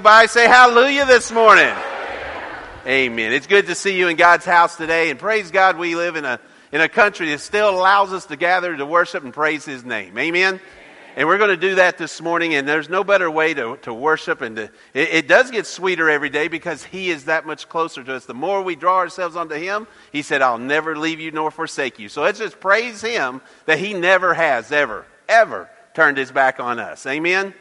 by, say hallelujah this morning. Amen. It's good to see you in God's house today, and praise God we live in a, in a country that still allows us to gather to worship and praise His name. Amen. And we're going to do that this morning, and there's no better way to, to worship. And to, it, it, does get sweeter every day because He is that much closer to us. The more we draw ourselves unto Him, He said, I'll never leave you nor forsake you. So let's just praise Him that He never has, ever, ever turned His back on us. Amen.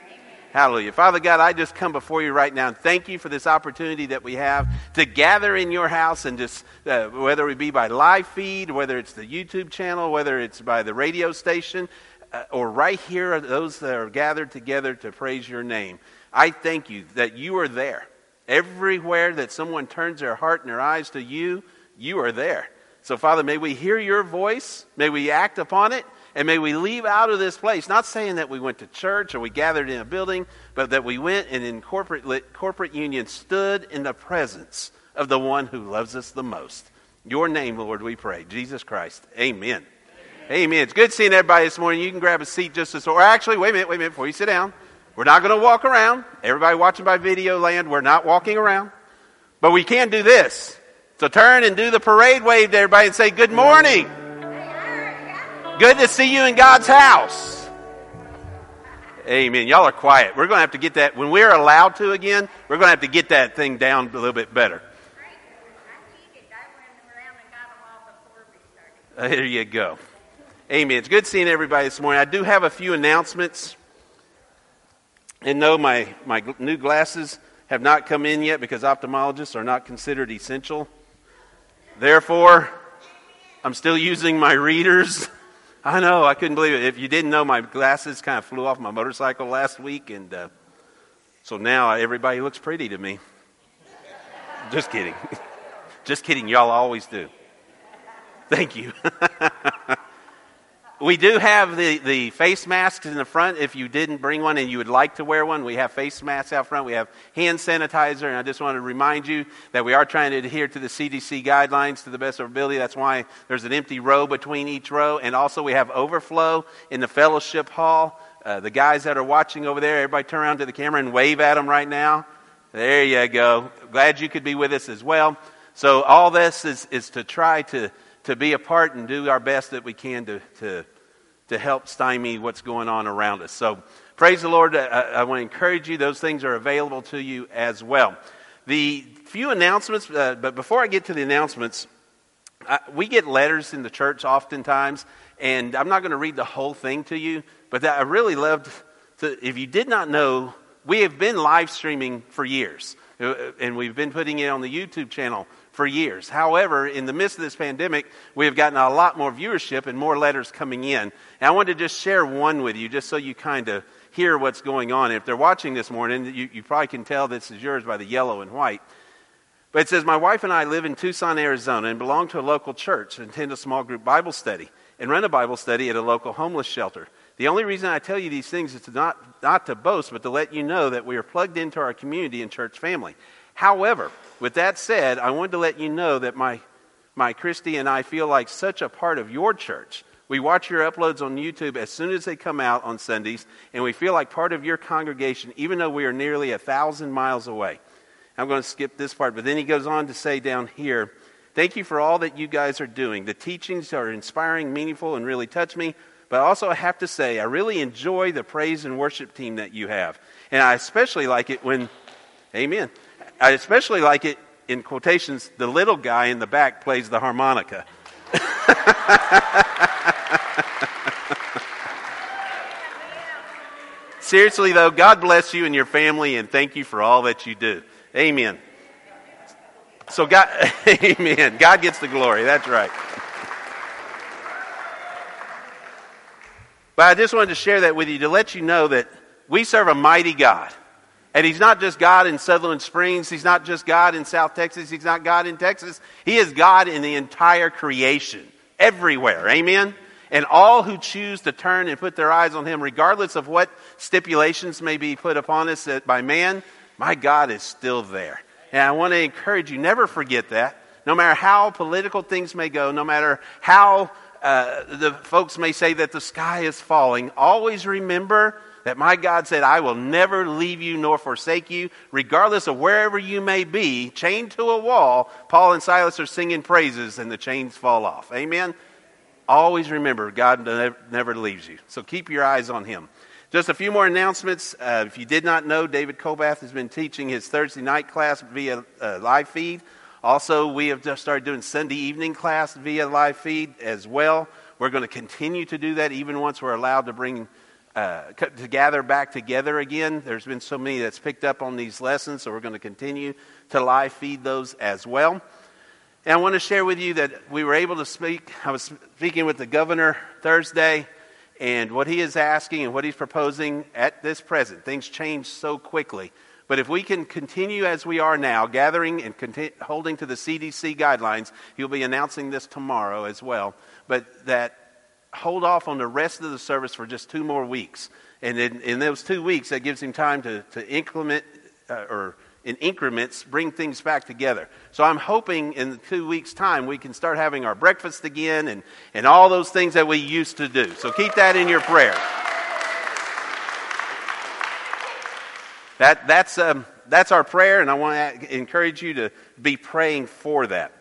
Hallelujah. Father God, I just come before you right now and thank you for this opportunity that we have to gather in your house and just, uh, whether it be by live feed, whether it's the YouTube channel, whether it's by the radio station, uh, or right here, those that are gathered together to praise your name. I thank you that you are there. Everywhere that someone turns their heart and their eyes to you, you are there. So, Father, may we hear your voice, may we act upon it, and may we leave out of this place, not saying that we went to church or we gathered in a building, but that we went and in corporate, corporate union stood in the presence of the one who loves us the most. Your name, Lord, we pray. Jesus Christ. Amen. Amen. Amen. It's good seeing everybody this morning. You can grab a seat just as, or actually, wait a minute, wait a minute, before you sit down. We're not going to walk around. Everybody watching by video land, we're not walking around. But we can do this. So turn and do the parade wave to everybody and say, Good morning. Good to see you in God's house. Amen. Y'all are quiet. We're going to have to get that, when we're allowed to again, we're going to have to get that thing down a little bit better. There you go. Amen. It's good seeing everybody this morning. I do have a few announcements. And no, my, my new glasses have not come in yet because ophthalmologists are not considered essential. Therefore, I'm still using my readers. I know, I couldn't believe it. If you didn't know, my glasses kind of flew off my motorcycle last week, and uh, so now everybody looks pretty to me. Just kidding. Just kidding. Y'all always do. Thank you. we do have the, the face masks in the front. If you didn't bring one and you would like to wear one, we have face masks out front. We have hand sanitizer. And I just want to remind you that we are trying to adhere to the CDC guidelines to the best of our ability. That's why there's an empty row between each row. And also, we have overflow in the fellowship hall. Uh, the guys that are watching over there, everybody turn around to the camera and wave at them right now. There you go. Glad you could be with us as well. So, all this is, is to try to to be a part and do our best that we can to, to, to help stymie what's going on around us. So praise the Lord. I, I want to encourage you. Those things are available to you as well. The few announcements, uh, but before I get to the announcements, I, we get letters in the church oftentimes, and I'm not going to read the whole thing to you, but I really loved to, if you did not know, we have been live streaming for years, uh, and we've been putting it on the YouTube channel for years. However, in the midst of this pandemic, we have gotten a lot more viewership and more letters coming in. And I wanted to just share one with you just so you kind of hear what's going on. If they're watching this morning, you, you probably can tell this is yours by the yellow and white. But it says, My wife and I live in Tucson, Arizona, and belong to a local church, attend a small group Bible study, and run a Bible study at a local homeless shelter. The only reason I tell you these things is to not, not to boast, but to let you know that we are plugged into our community and church family. However, with that said, I wanted to let you know that my, my Christy and I feel like such a part of your church. We watch your uploads on YouTube as soon as they come out on Sundays, and we feel like part of your congregation, even though we are nearly a thousand miles away. I'm going to skip this part, but then he goes on to say down here, Thank you for all that you guys are doing. The teachings are inspiring, meaningful, and really touch me. But also, I have to say, I really enjoy the praise and worship team that you have. And I especially like it when, amen, I especially like it in quotations, the little guy in the back plays the harmonica. Seriously, though, God bless you and your family, and thank you for all that you do. Amen. So, God, amen. God gets the glory. That's right. But I just wanted to share that with you to let you know that we serve a mighty God. And he's not just God in Sutherland Springs. He's not just God in South Texas. He's not God in Texas. He is God in the entire creation, everywhere. Amen? And all who choose to turn and put their eyes on him, regardless of what stipulations may be put upon us by man, my God is still there. And I want to encourage you, never forget that. No matter how political things may go, no matter how uh, the folks may say that the sky is falling, always remember that my God said, I will never leave you nor forsake you, regardless of wherever you may be, chained to a wall. Paul and Silas are singing praises and the chains fall off. Amen? Always remember, God never leaves you. So keep your eyes on Him. Just a few more announcements. Uh, if you did not know, David Kobath has been teaching his Thursday night class via uh, live feed. Also, we have just started doing Sunday evening class via live feed as well. We're going to continue to do that even once we're allowed to bring uh, to gather back together again. There's been so many that's picked up on these lessons, so we're going to continue to live feed those as well. And I want to share with you that we were able to speak. I was speaking with the governor Thursday, and what he is asking and what he's proposing at this present, things change so quickly. But if we can continue as we are now, gathering and continue, holding to the CDC guidelines, he'll be announcing this tomorrow as well. But that hold off on the rest of the service for just two more weeks. And in, in those two weeks, that gives him time to, to increment uh, or in increments bring things back together. So I'm hoping in two weeks' time we can start having our breakfast again and, and all those things that we used to do. So keep that in your prayer. That, that's, um, that's our prayer, and I want to encourage you to be praying for that.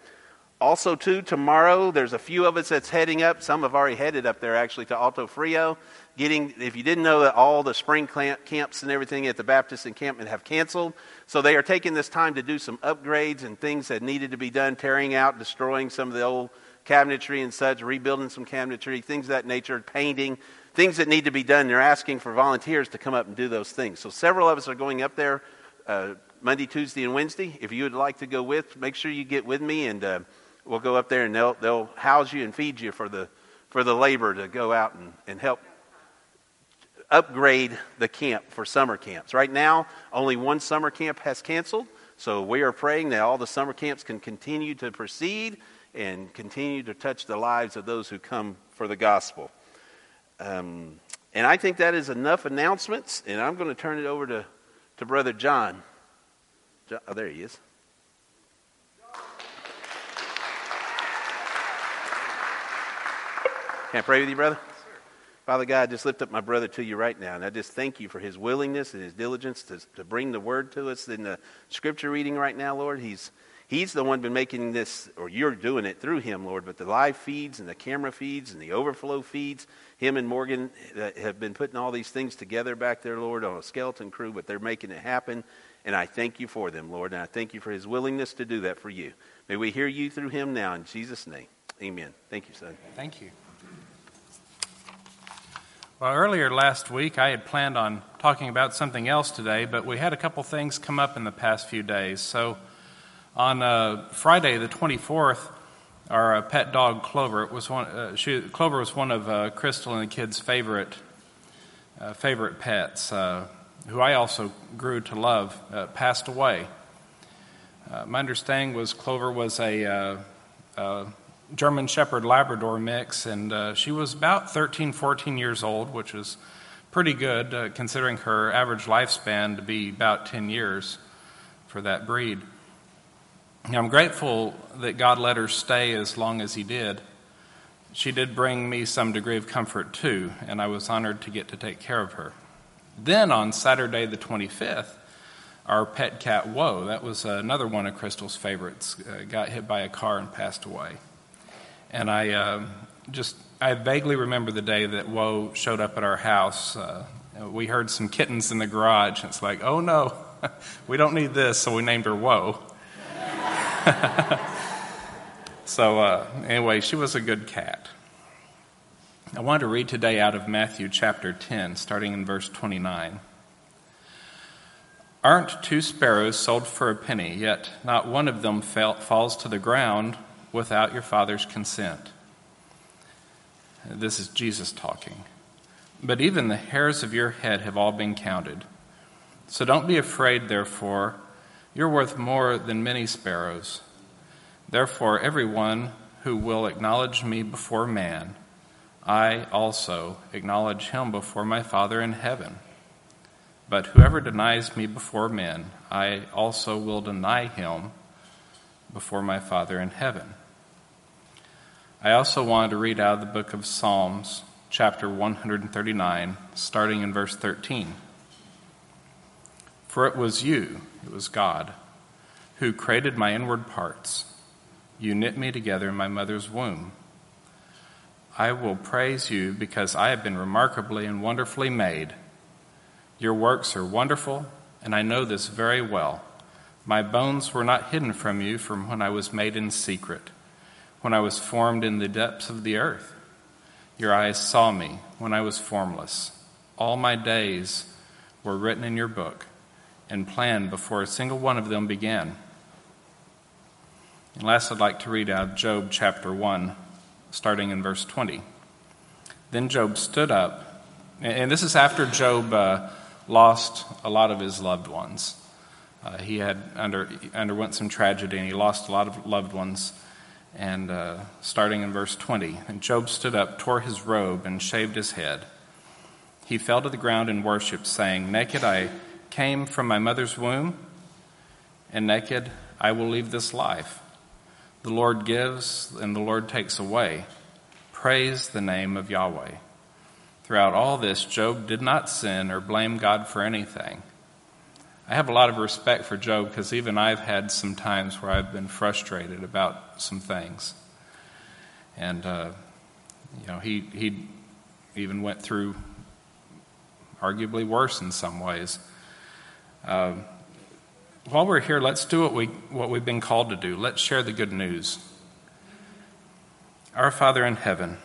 Also, too, tomorrow there's a few of us that's heading up. Some have already headed up there actually to Alto Frio. Getting, if you didn't know that all the spring camps and everything at the Baptist encampment have canceled, so they are taking this time to do some upgrades and things that needed to be done, tearing out, destroying some of the old cabinetry and such, rebuilding some cabinetry, things of that nature, painting, things that need to be done. They're asking for volunteers to come up and do those things. So several of us are going up there uh, Monday, Tuesday, and Wednesday. If you would like to go with, make sure you get with me and. Uh, we'll go up there and they'll, they'll house you and feed you for the, for the labor to go out and, and help upgrade the camp for summer camps. Right now, only one summer camp has canceled, so we are praying that all the summer camps can continue to proceed and continue to touch the lives of those who come for the gospel. Um, and I think that is enough announcements, and I'm going to turn it over to, to Brother John. John. Oh, there he is. Can I pray with you, brother? Father God, I just lift up my brother to you right now, and I just thank you for his willingness and his diligence to, to bring the word to us in the scripture reading right now, Lord. He's He's the one been making this, or you're doing it through him, Lord. But the live feeds and the camera feeds and the overflow feeds, him and Morgan uh, have been putting all these things together back there, Lord, on a skeleton crew, but they're making it happen. And I thank you for them, Lord. And I thank you for his willingness to do that for you. May we hear you through him now in Jesus' name. Amen. Thank you, son. Thank you. Well, earlier last week, I had planned on talking about something else today, but we had a couple things come up in the past few days. So on uh, Friday, the 24th, our uh, pet dog Clover was one. Uh, she, Clover was one of uh, Crystal and the kids' favorite uh, favorite pets, uh, who I also grew to love. passed away. my understanding was Clover was a, a German Shepherd Labrador mix, and she was about 13, 14 years old, which is pretty good considering her average lifespan to be about 10 years for that breed. Now, I'm grateful that God let her stay as long as He did. She did bring me some degree of comfort too, and I was honored to get to take care of her. Then on Saturday the 25th, our pet cat Woe, that was another one of Crystal's favorites, uh, got hit by a car and passed away. And I uh, just, I vaguely remember the day that Woe showed up at our house. Uh, we heard some kittens in the garage, and it's like, oh no, we don't need this, so we named her Woe. so, uh, anyway, she was a good cat. I want to read today out of Matthew chapter 10, starting in verse 29. Aren't two sparrows sold for a penny, yet not one of them fell, falls to the ground without your Father's consent? This is Jesus talking. But even the hairs of your head have all been counted. So don't be afraid, therefore you're worth more than many sparrows. Therefore, everyone who will acknowledge me before man, I also acknowledge him before my Father in heaven. But whoever denies me before men, I also will deny him before my Father in heaven. I also wanted to read out of the book of Psalms, chapter 139, starting in verse 13. For it was you, it was God, who created my inward parts. You knit me together in my mother's womb. I will praise you because I have been remarkably and wonderfully made. Your works are wonderful, and I know this very well. My bones were not hidden from you from when I was made in secret, when I was formed in the depths of the earth. Your eyes saw me when I was formless. All my days were written in your book and planned before a single one of them began. And last, I'd like to read out Job chapter 1, starting in verse 20. Then Job stood up, and this is after Job uh, lost a lot of his loved ones. Uh, he had under, underwent some tragedy, and he lost a lot of loved ones. And uh, starting in verse 20, and Job stood up, tore his robe, and shaved his head. He fell to the ground and worshipped, saying, Naked I came from my mother's womb, and naked I will leave this life. The Lord gives, and the Lord takes away. Praise the name of Yahweh. Throughout all this, Job did not sin or blame God for anything. I have a lot of respect for Job because even I've had some times where I've been frustrated about some things. And, uh, you know, he, he even went through arguably worse in some ways. Uh, while we're here, let's do what, we, what we've been called to do. Let's share the good news. Our Father in heaven,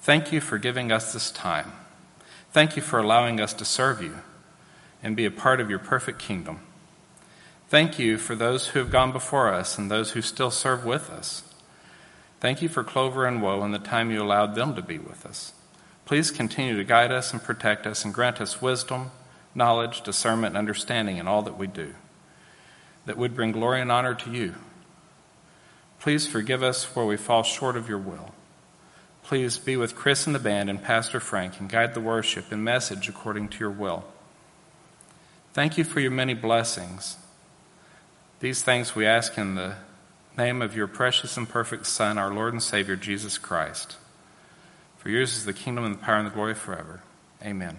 thank you for giving us this time. Thank you for allowing us to serve you and be a part of your perfect kingdom. Thank you for those who have gone before us and those who still serve with us. Thank you for Clover and Woe and the time you allowed them to be with us. Please continue to guide us and protect us and grant us wisdom, knowledge, discernment, and understanding in all that we do, that would bring glory and honor to you. Please forgive us where we fall short of your will. Please be with Chris and the band and Pastor Frank and guide the worship and message according to your will. Thank you for your many blessings. These things we ask in the name of your precious and perfect Son, our Lord and Savior, Jesus Christ. For yours is the kingdom and the power and the glory forever. Amen.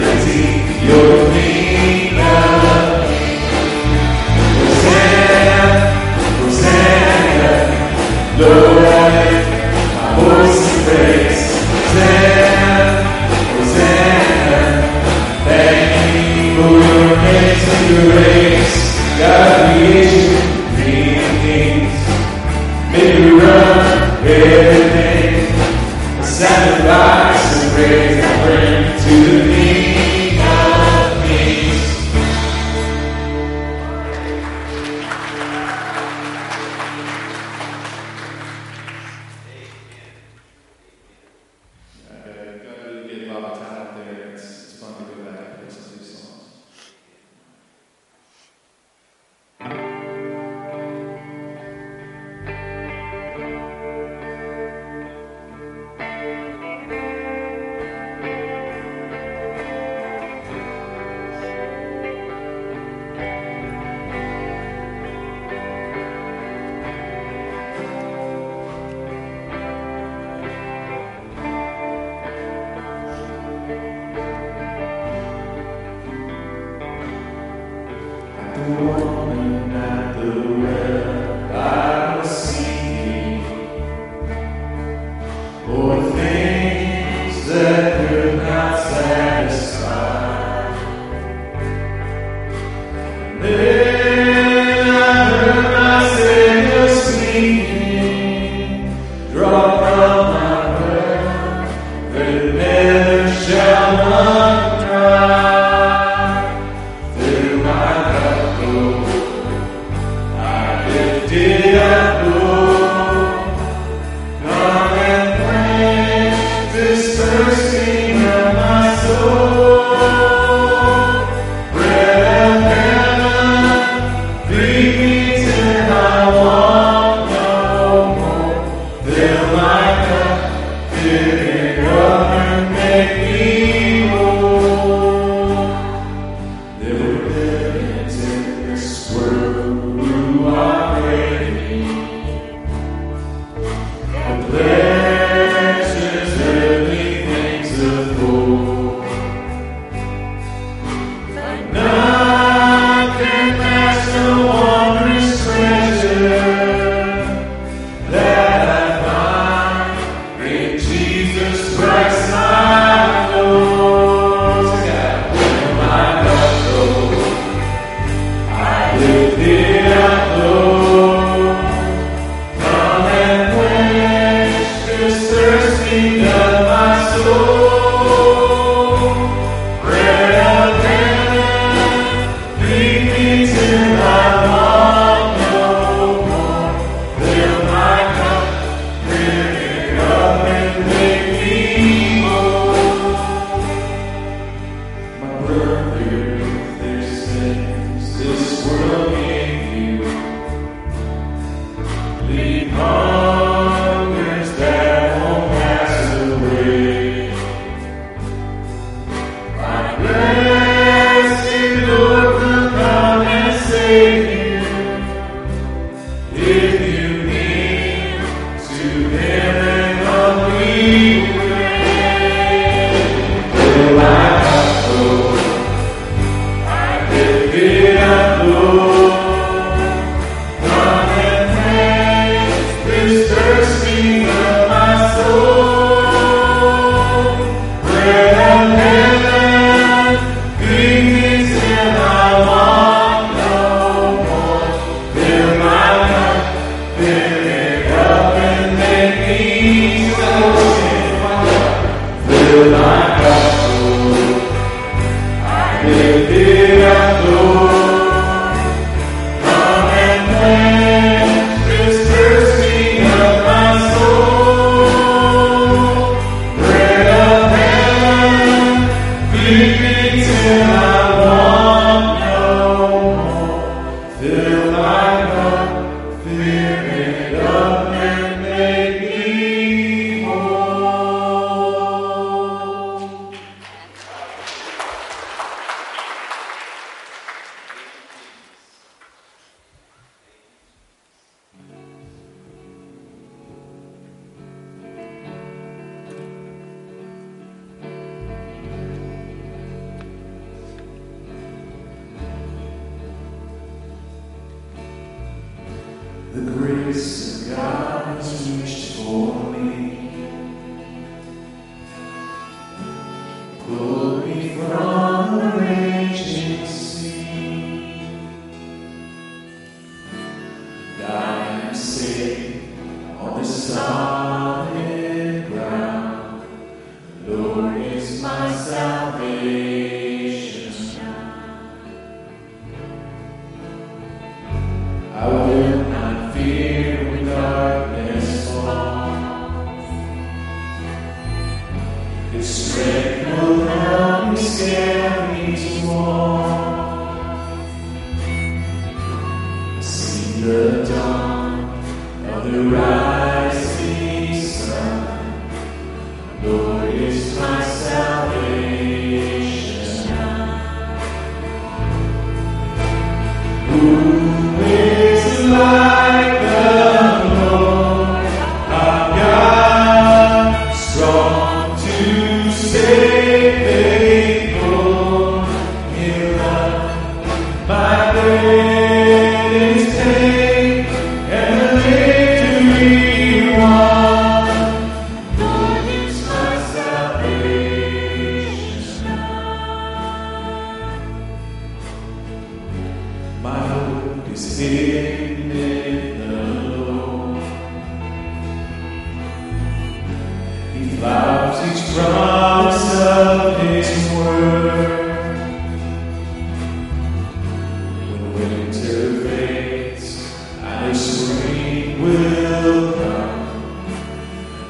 my spring will come.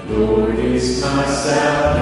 Lord is my salvation.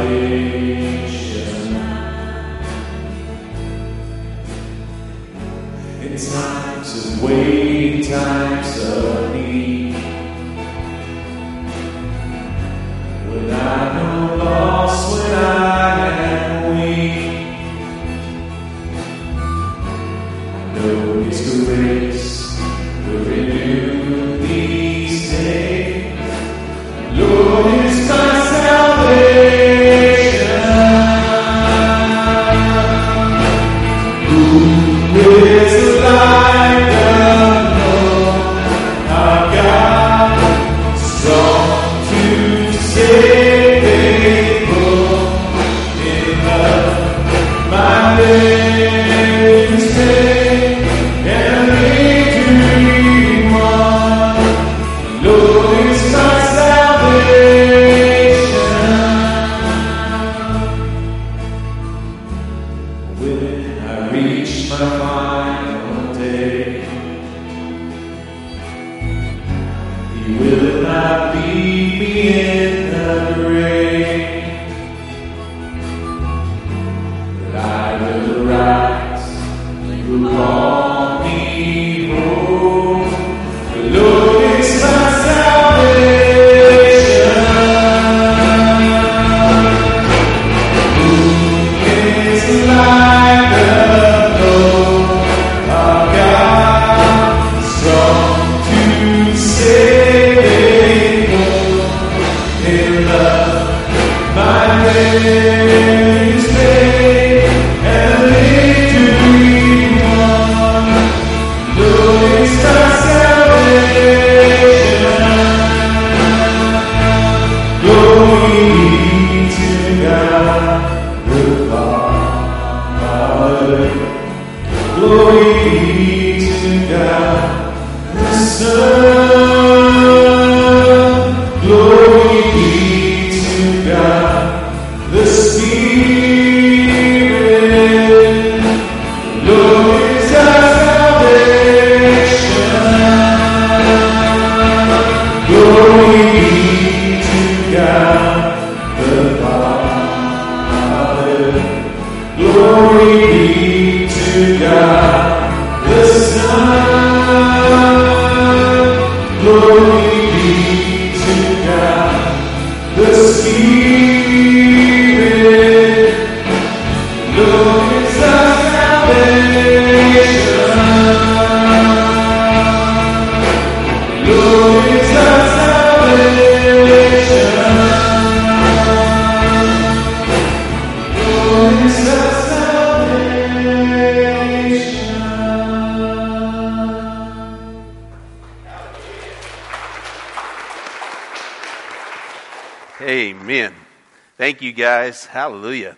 You, guys. Hallelujah.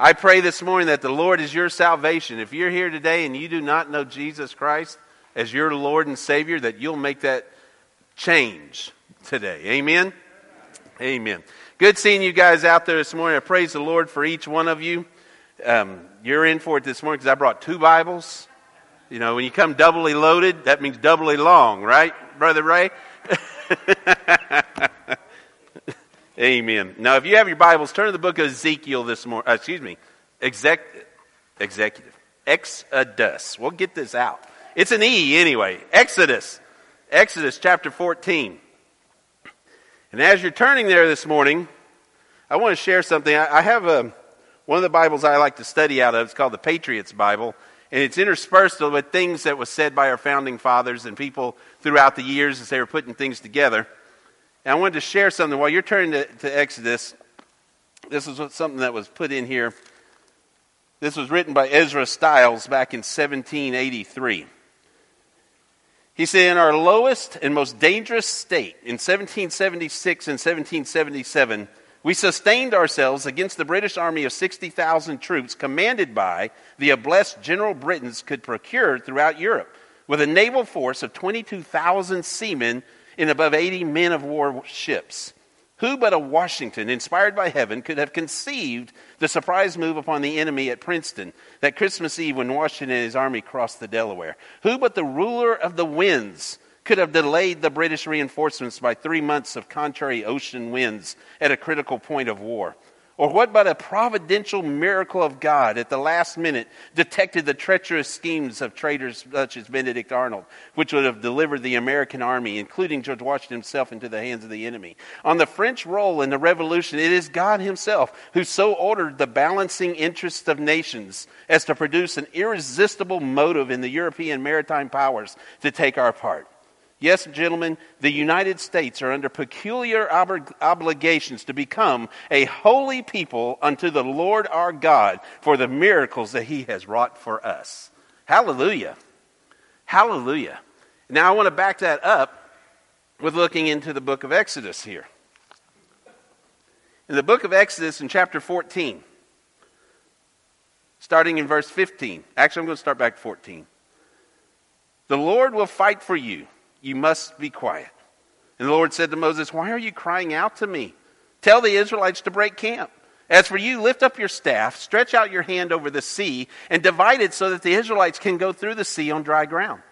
I pray this morning that the Lord is your salvation. If you're here today and you do not know Jesus Christ as your Lord and Savior, that you'll make that change today. Amen. Amen. Good seeing you guys out there this morning. I praise the Lord for each one of you. Um, you're in for it this morning because I brought two Bibles. You know, when you come doubly loaded, that means doubly long, right, Brother Ray? Amen. Now, if you have your Bibles, turn to the book of Ezekiel this morning. Uh, excuse me, exec, executive. Exodus. We'll get this out. It's an E anyway. Exodus. Exodus chapter 14. And as you're turning there this morning, I want to share something. I, I have a, one of the Bibles I like to study out of. It's called the Patriots Bible. And it's interspersed with things that was said by our founding fathers and people throughout the years as they were putting things together. And I wanted to share something. While you're turning to, to Exodus, this is something that was put in here. This was written by Ezra Stiles back in 1783. He said, In our lowest and most dangerous state, in 1776 and 1777, we sustained ourselves against the British army of 60,000 troops commanded by the blessed General Britons could procure throughout Europe, with a naval force of 22,000 seamen in above 80 men of war ships. Who but a Washington, inspired by heaven, could have conceived the surprise move upon the enemy at Princeton that Christmas Eve when Washington and his army crossed the Delaware? Who but the ruler of the winds could have delayed the British reinforcements by three months of contrary ocean winds at a critical point of war? Or what but a providential miracle of God at the last minute detected the treacherous schemes of traitors such as Benedict Arnold, which would have delivered the American army, including George Washington himself, into the hands of the enemy? On the French role in the Revolution, it is God Himself who so ordered the balancing interests of nations as to produce an irresistible motive in the European maritime powers to take our part. Yes, gentlemen, the United States are under peculiar ob- obligations to become a holy people unto the Lord our God for the miracles that he has wrought for us. Hallelujah. Hallelujah. Now I want to back that up with looking into the book of Exodus here. In the book of Exodus, in chapter 14, starting in verse 15, actually, I'm going to start back 14. The Lord will fight for you you must be quiet. And the Lord said to Moses, Why are you crying out to me? Tell the Israelites to break camp. As for you, lift up your staff, stretch out your hand over the sea, and divide it so that the Israelites can go through the sea on dry ground.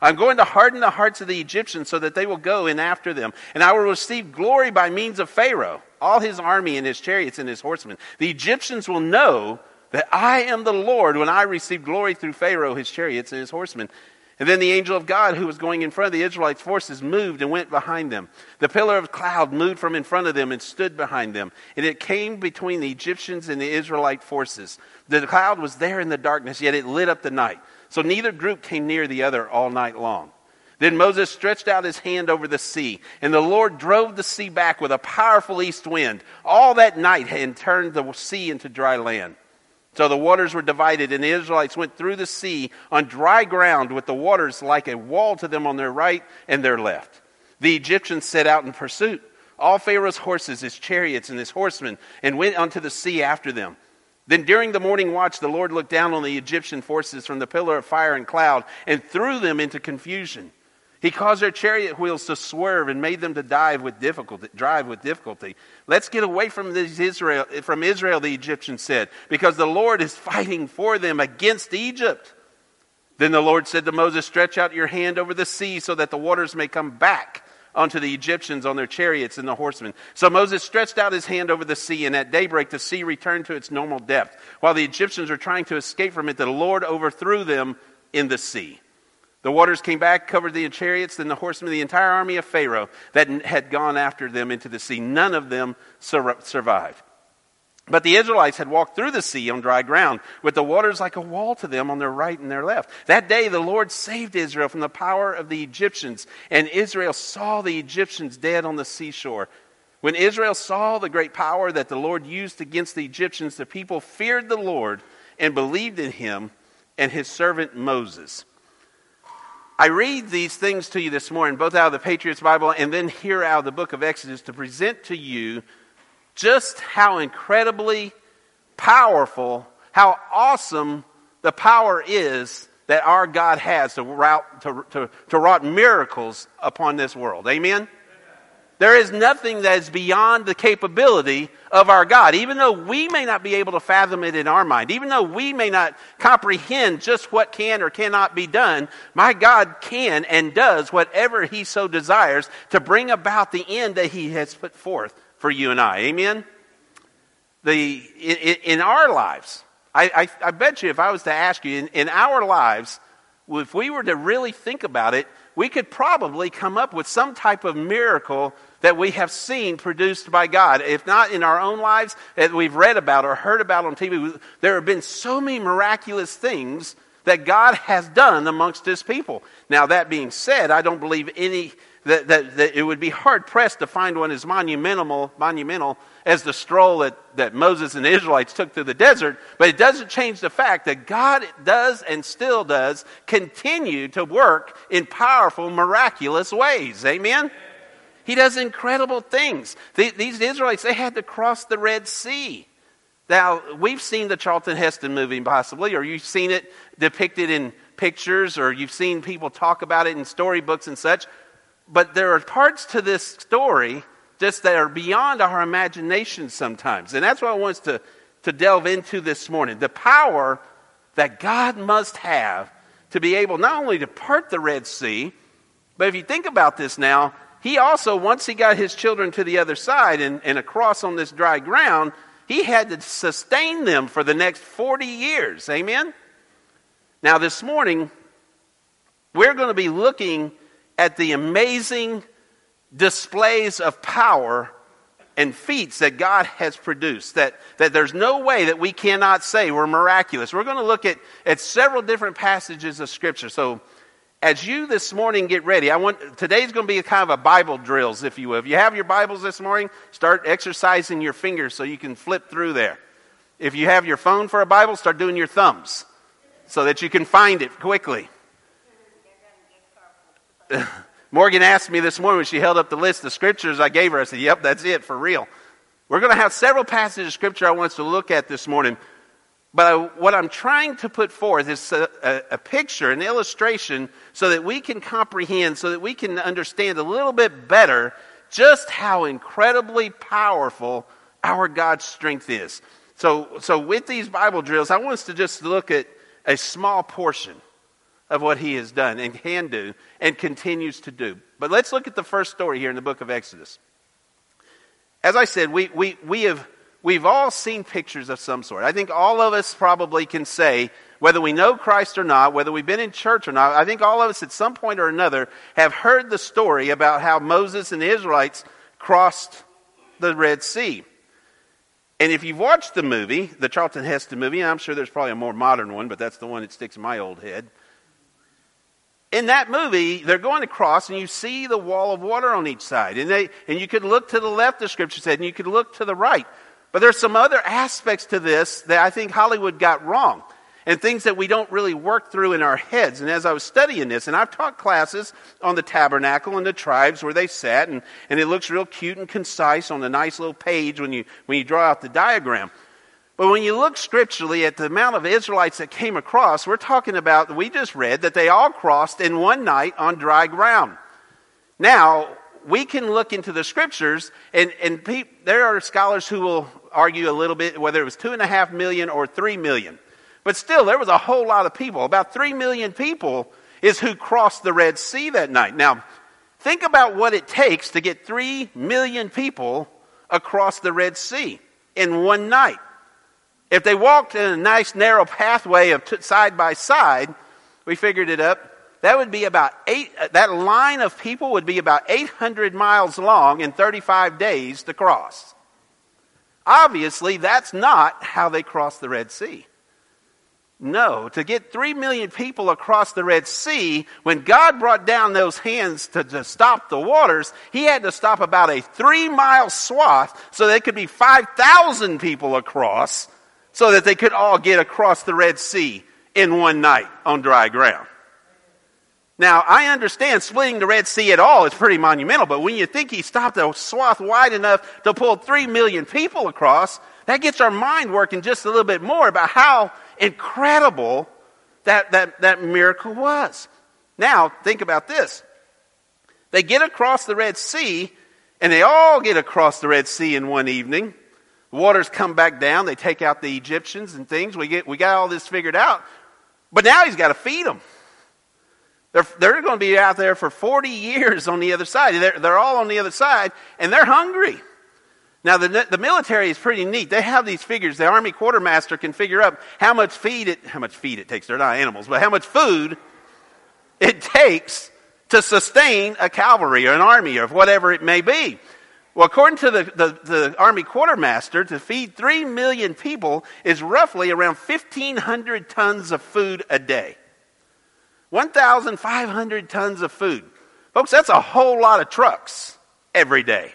I'm going to harden the hearts of the Egyptians so that they will go in after them. And I will receive glory by means of Pharaoh, all his army and his chariots and his horsemen. The Egyptians will know that I am the Lord when I receive glory through Pharaoh, his chariots, and his horsemen. And then the angel of God, who was going in front of the Israelites' forces, moved and went behind them. The pillar of cloud moved from in front of them and stood behind them. And it came between the Egyptians and the Israelite forces. The cloud was there in the darkness, yet it lit up the night. So neither group came near the other all night long. Then Moses stretched out his hand over the sea, and the Lord drove the sea back with a powerful east wind all that night and turned the sea into dry land. So the waters were divided, and the Israelites went through the sea on dry ground with the waters like a wall to them on their right and their left. The Egyptians set out in pursuit, all Pharaoh's horses, his chariots, and his horsemen, and went unto the sea after them. Then during the morning watch, the Lord looked down on the Egyptian forces from the pillar of fire and cloud and threw them into confusion. He caused their chariot wheels to swerve and made them to dive with difficulty, drive with difficulty. Let's get away from Israel, from Israel, the Egyptians said, because the Lord is fighting for them against Egypt. Then the Lord said to Moses, Stretch out your hand over the sea so that the waters may come back onto the Egyptians on their chariots and the horsemen. So Moses stretched out his hand over the sea, and at daybreak the sea returned to its normal depth. While the Egyptians were trying to escape from it, the Lord overthrew them in the sea. The waters came back, covered the chariots, then the horsemen, the entire army of Pharaoh that had gone after them into the sea. None of them sur- survived. But the Israelites had walked through the sea on dry ground, with the waters like a wall to them on their right and their left. That day the Lord saved Israel from the power of the Egyptians, and Israel saw the Egyptians dead on the seashore. When Israel saw the great power that the Lord used against the Egyptians, the people feared the Lord and believed in him and his servant Moses. I read these things to you this morning, both out of the Patriots Bible and then here out of the book of Exodus, to present to you just how incredibly powerful, how awesome the power is that our God has to, route, to, to, to wrought miracles upon this world. Amen? There is nothing that is beyond the capability of our God. Even though we may not be able to fathom it in our mind, even though we may not comprehend just what can or cannot be done, my God can and does whatever He so desires to bring about the end that He has put forth for you and I. Amen? The, in, in our lives, I, I, I, bet you if I was to ask you, in, in our lives, if we were to really think about it, we could probably come up with some type of miracle that we have seen produced by God. If not in our own lives, that we've read about or heard about on TV, there have been so many miraculous things that God has done amongst his people. Now, that being said, I don't believe any that, that, that, it would be hard pressed to find one as monumental, monumental as the stroll that, that Moses and the Israelites took through the desert, but it doesn't change the fact that God does and still does continue to work in powerful, miraculous ways. Amen? He does incredible things. The, these Israelites, they had to cross the Red Sea. Now, we've seen the Charlton Heston movie possibly, or you've seen it depicted in pictures, or you've seen people talk about it in storybooks and such. But there are parts to this story just that are beyond our imagination sometimes. And that's what I want us to, to delve into this morning. The power that God must have to be able not only to part the Red Sea, but if you think about this now, he also, once he got his children to the other side and, and across on this dry ground, he had to sustain them for the next 40 years. Amen? Now, this morning, we're going to be looking at the amazing displays of power and feats that God has produced. That, that there's no way that we cannot say we're miraculous. We're going to look at, at several different passages of Scripture. So, as you this morning get ready, I want today's going to be kind of a Bible drills, if you will. If you have your Bibles this morning, start exercising your fingers so you can flip through there. If you have your phone for a Bible, start doing your thumbs so that you can find it quickly. Morgan asked me this morning when she held up the list of scriptures I gave her. I said, Yep, that's it for real. We're going to have several passages of scripture I want us to look at this morning. But I, what I'm trying to put forth is a, a, a, picture, an illustration, so that we can comprehend, so that we can understand a little bit better just how incredibly powerful our God's strength is. So, so with these Bible drills, I want us to just look at a small portion of what he has done and can do and continues to do. But let's look at the first story here in the book of Exodus. As I said, we, we, we have, we've all seen pictures of some sort. I think all of us probably can say, whether we know Christ or not, whether we've been in church or not, I think all of us at some point or another have heard the story about how Moses and the Israelites crossed the Red Sea. And if you've watched the movie, the Charlton Heston movie, I'm sure there's probably a more modern one, but that's the one that sticks in my old head in that movie, they're going across and you see the wall of water on each side. And, they, and you could look to the left, the scripture said, and you could look to the right. But there's some other aspects to this that I think Hollywood got wrong and things that we don't really work through in our heads. And as I was studying this, and I've taught classes on the tabernacle and the tribes where they sat, and, and it looks real cute and concise on a nice little page when you, when you draw out the diagram. But when you look scripturally at the amount of Israelites that came across, we're talking about, we just read, that they all crossed in one night on dry ground. Now, we can look into the scriptures, and, and pe- there are scholars who will argue a little bit whether it was two and a half million or three million. But still, there was a whole lot of people. About three million people is who crossed the Red Sea that night. Now, think about what it takes to get three million people across the Red Sea in one night. If they walked in a nice narrow pathway of t- side by side, we figured it up, that would be about eight, uh, that line of people would be about 800 miles long in 35 days to cross. Obviously, that's not how they crossed the Red Sea. No, to get three million people across the Red Sea, when God brought down those hands to, to, stop the waters, He had to stop about a three mile swath so there could be 5,000 people across so that they could all get across the Red Sea in one night on dry ground. Now, I understand splitting the Red Sea at all is pretty monumental, but when you think he stopped a swath wide enough to pull three million people across, that gets our mind working just a little bit more about how incredible that, that, that miracle was. Now, think about this. They get across the Red Sea, and they all get across the Red Sea in one evening. The waters come back down. They take out the Egyptians and things. We, get, we got all this figured out. But now he's got to feed them. They're, they're going to be out there for 40 years on the other side. They're, they're all on the other side, and they're hungry. Now, the, the military is pretty neat. They have these figures. The Army quartermaster can figure out how much feed it, how much feed it takes. They're not animals, but how much food it takes to sustain a cavalry or an army or whatever it may be. Well, according to the, the, the, Army quartermaster, to feed 3 million people is roughly around 1,500 tons of food a day. 1,500 tons of food. Folks, that's a whole lot of trucks every day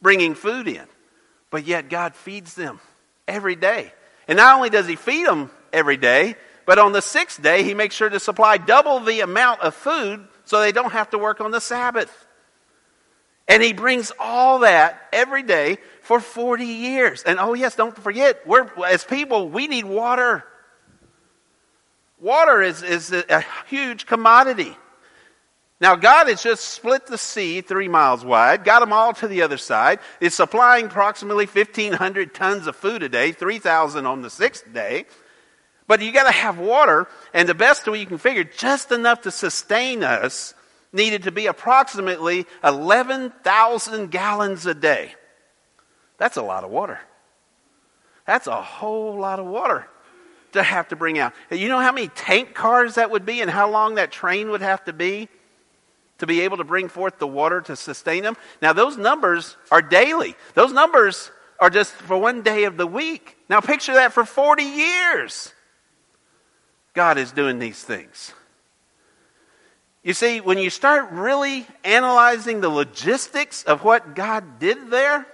bringing food in. But yet God feeds them every day. And not only does He feed them every day, but on the sixth day, He makes sure to supply double the amount of food so they don't have to work on the Sabbath. And He brings all that every day for 40 years. And oh, yes, don't forget, we're, as people, we need water. Water is, is a, huge commodity. Now, God has just split the sea three miles wide, got them all to the other side, is supplying approximately 1,500 tons of food a day, 3,000 on the sixth day. But you got to have water, and the best way you can figure, just enough to sustain us, needed to be approximately 11,000 gallons a day. That's a lot of water. That's a whole lot of water to have to bring out. You know how many tank cars that would be and how long that train would have to be? to be able to bring forth the water to sustain them. Now, those numbers are daily. Those numbers are just for one day of the week. Now, picture that for 40 years. God is doing these things. You see, when you start really analyzing the logistics of what God did there,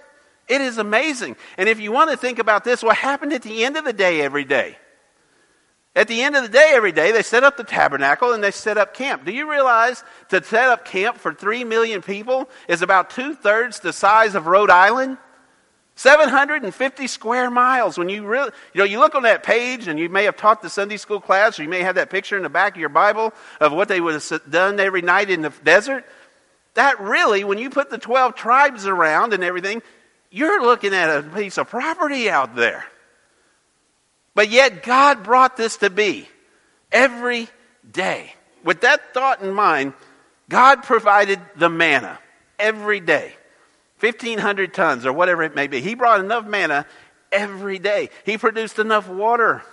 it is amazing. And if you want to think about this, what happened at the end of the day every day? At the end of the day, every day, they set up the tabernacle and they set up camp. Do you realize to set up camp for three million people is about two thirds the size of Rhode Island? 750 square miles. When you really, you know, you look on that page and you may have taught the Sunday school class or you may have that picture in the back of your Bible of what they would have done every night in the desert. That really, when you put the 12 tribes around and everything, you're looking at a piece of property out there. But yet, God brought this to be every day. With that thought in mind, God provided the manna every day 1,500 tons or whatever it may be. He brought enough manna every day. He produced enough water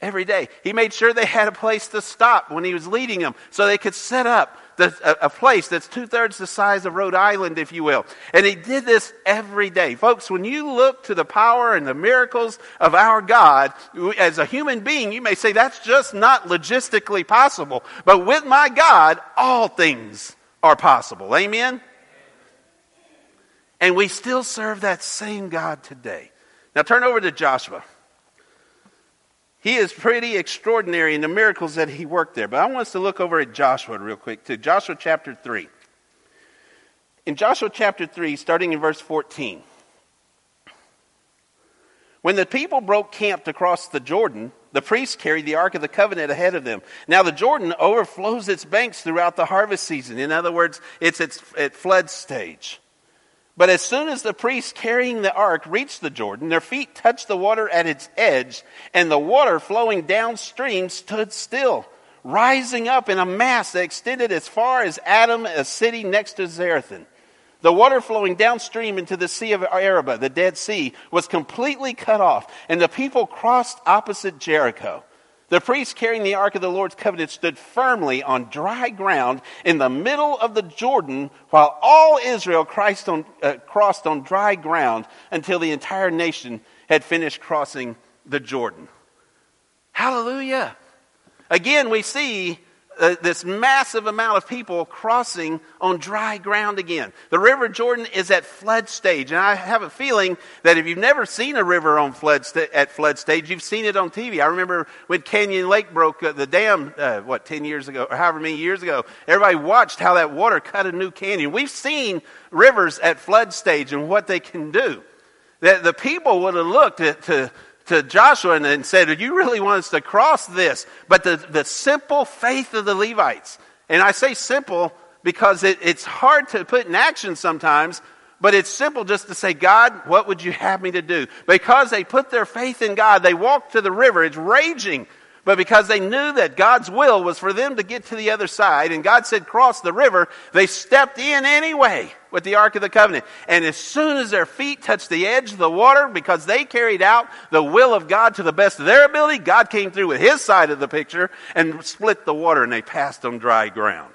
every day. He made sure they had a place to stop when he was leading them so they could set up the, a, a place that's two thirds the size of Rhode Island, if you will. And he did this every day. Folks, when you look to the power and the miracles of our God, as a human being, you may say that's just not logistically possible. But with my God, all things are possible. Amen? And we still serve that same God today. Now turn over to Joshua. He is pretty extraordinary in the miracles that he worked there. But I want us to look over at Joshua real quick, to Joshua chapter 3. In Joshua chapter 3, starting in verse 14. When the people broke camp to cross the Jordan, the priests carried the Ark of the Covenant ahead of them. Now the Jordan overflows its banks throughout the harvest season. In other words, it's at flood stage. But as soon as the priests carrying the ark reached the Jordan, their feet touched the water at its edge, and the water flowing downstream stood still, rising up in a mass that extended as far as Adam, a city next to Zarethan. The water flowing downstream into the Sea of Arabah, the Dead Sea, was completely cut off, and the people crossed opposite Jericho. The priests carrying the Ark of the Lord's covenant stood firmly on dry ground in the middle of the Jordan while all Israel on, uh, crossed on dry ground until the entire nation had finished crossing the Jordan. Hallelujah. Again, we see uh, this massive amount of people crossing on dry ground again. The River Jordan is at flood stage, and I have a feeling that if you've never seen a river on flood st- at flood stage, you've seen it on TV. I remember when Canyon Lake broke uh, the dam, uh, what, 10 years ago, or however many years ago, everybody watched how that water cut a new canyon. We've seen rivers at flood stage and what they can do. That the people would have looked at, to to Joshua and, and said, You really want us to cross this? But the, the simple faith of the Levites, and I say simple because it, it's hard to put in action sometimes, but it's simple just to say, God, what would you have me to do? Because they put their faith in God, they walked to the river, it's raging. But because they knew that God's will was for them to get to the other side, and God said, cross the river, they stepped in anyway with the Ark of the Covenant. And as soon as their feet touched the edge of the water, because they carried out the will of God to the best of their ability, God came through with his side of the picture and split the water, and they passed on dry ground.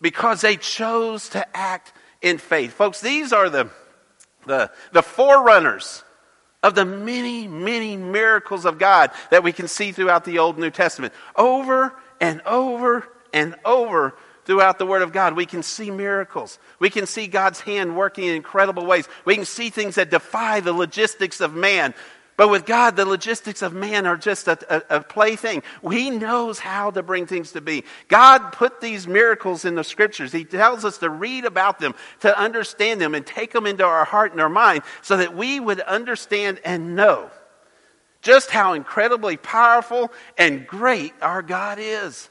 Because they chose to act in faith. Folks, these are the, the, the forerunners of the many, many miracles of God that we can see throughout the Old New Testament. Over and over and over throughout the Word of God, we can see miracles. We can see God's hand working in incredible ways. We can see things that defy the logistics of man. But with God, the logistics of man are just a, a, a, plaything. He knows how to bring things to be. God put these miracles in the scriptures. He tells us to read about them, to understand them, and take them into our heart and our mind so that we would understand and know just how incredibly powerful and great our God is.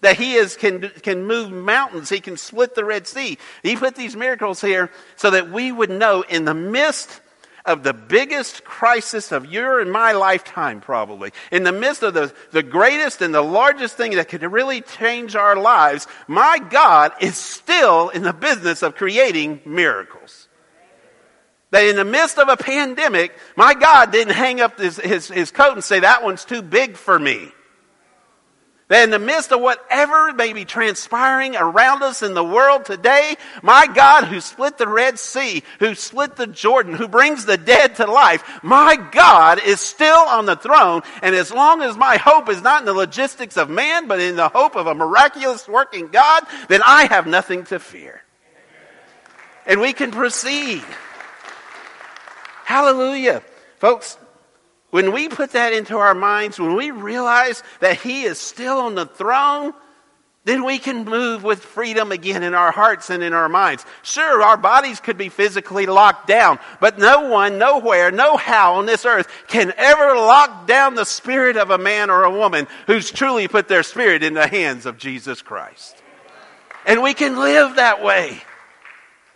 That he is, can, can move mountains. He can split the Red Sea. He put these miracles here so that we would know in the midst of the biggest crisis of your and my lifetime, probably, in the midst of the, the greatest and the largest thing that could really change our lives, my God is still in the business of creating miracles. That in the midst of a pandemic, my God didn't hang up his, his, his coat and say, that one's too big for me. That in the midst of whatever may be transpiring around us in the world today, my God who split the Red Sea, who split the Jordan, who brings the dead to life, my God is still on the throne. And as long as my hope is not in the logistics of man, but in the hope of a miraculous working God, then I have nothing to fear. And we can proceed. Hallelujah. Folks, when we put that into our minds, when we realize that He is still on the throne, then we can move with freedom again in our hearts and in our minds. Sure, our bodies could be physically locked down, but no one, nowhere, no how on this earth can ever lock down the spirit of a man or a woman who's truly put their spirit in the hands of Jesus Christ. And we can live that way.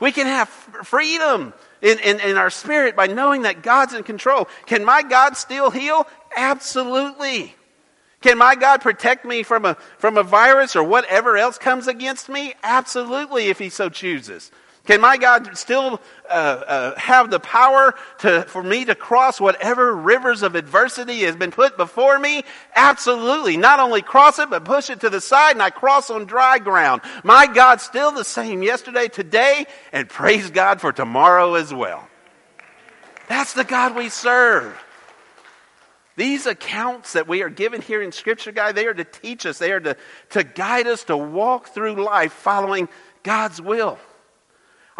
We can have freedom in, in, in our spirit by knowing that God's in control. Can my God still heal? Absolutely. Can my God protect me from a, from a virus or whatever else comes against me? Absolutely, if He so chooses. Can my God still uh, uh, have the power to, for me to cross whatever rivers of adversity has been put before me? Absolutely. Not only cross it, but push it to the side and I cross on dry ground. My God's still the same yesterday, today, and praise God for tomorrow as well. That's the God we serve. These accounts that we are given here in Scripture, guy, they are to teach us, they are to, to guide us to walk through life following God's will.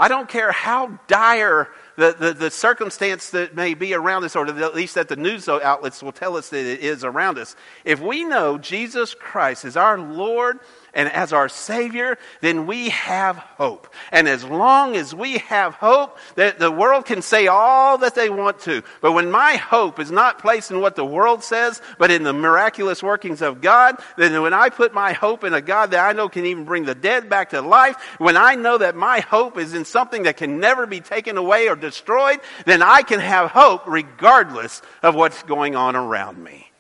I don't care how dire the, the, the, circumstance that may be around us, or at least that the news outlets will tell us that it is around us. If we know Jesus Christ is our Lord and as our Savior, then we have hope. And as long as we have hope, that the world can say all that they want to. But when my hope is not placed in what the world says, but in the miraculous workings of God, then when I put my hope in a God that I know can even bring the dead back to life, when I know that my hope is in something that can never be taken away or destroyed, then I can have hope regardless of what's going on around me.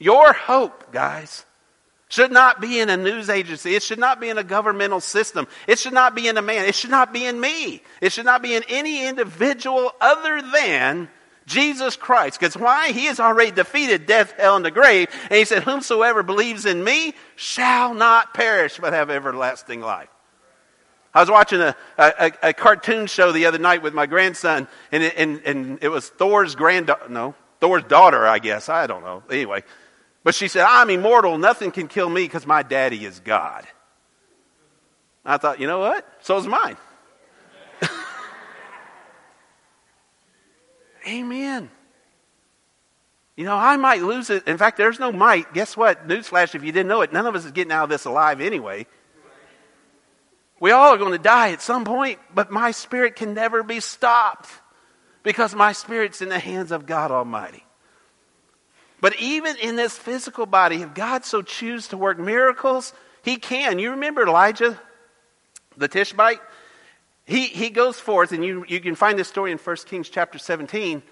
Your hope, guys, should not be in a news agency. It should not be in a governmental system. It should not be in a man. It should not be in me. It should not be in any individual other than Jesus Christ. Because why? He has already defeated death, hell, and the grave. And he said, Whomsoever believes in me shall not perish, but have everlasting life. I was watching a, a, a cartoon show the other night with my grandson, and it, and, and it was Thor's granddaughter, no, Thor's daughter, I guess. I don't know. Anyway, But she said, I'm immortal. Nothing can kill me because my daddy is God. I thought, you know what? So is mine. Amen. You know, I might lose it. In fact, there's no might. Guess what? Newsflash, if you didn't know it, none of us is getting out of this alive anyway. We all are going to die at some point, but my spirit can never be stopped because my spirit's in the hands of God Almighty. But even in this physical body, if God so chooses to work miracles, He can. You remember Elijah, the Tishbite? He, he goes forth, and you, you can find this story in 1 Kings chapter 17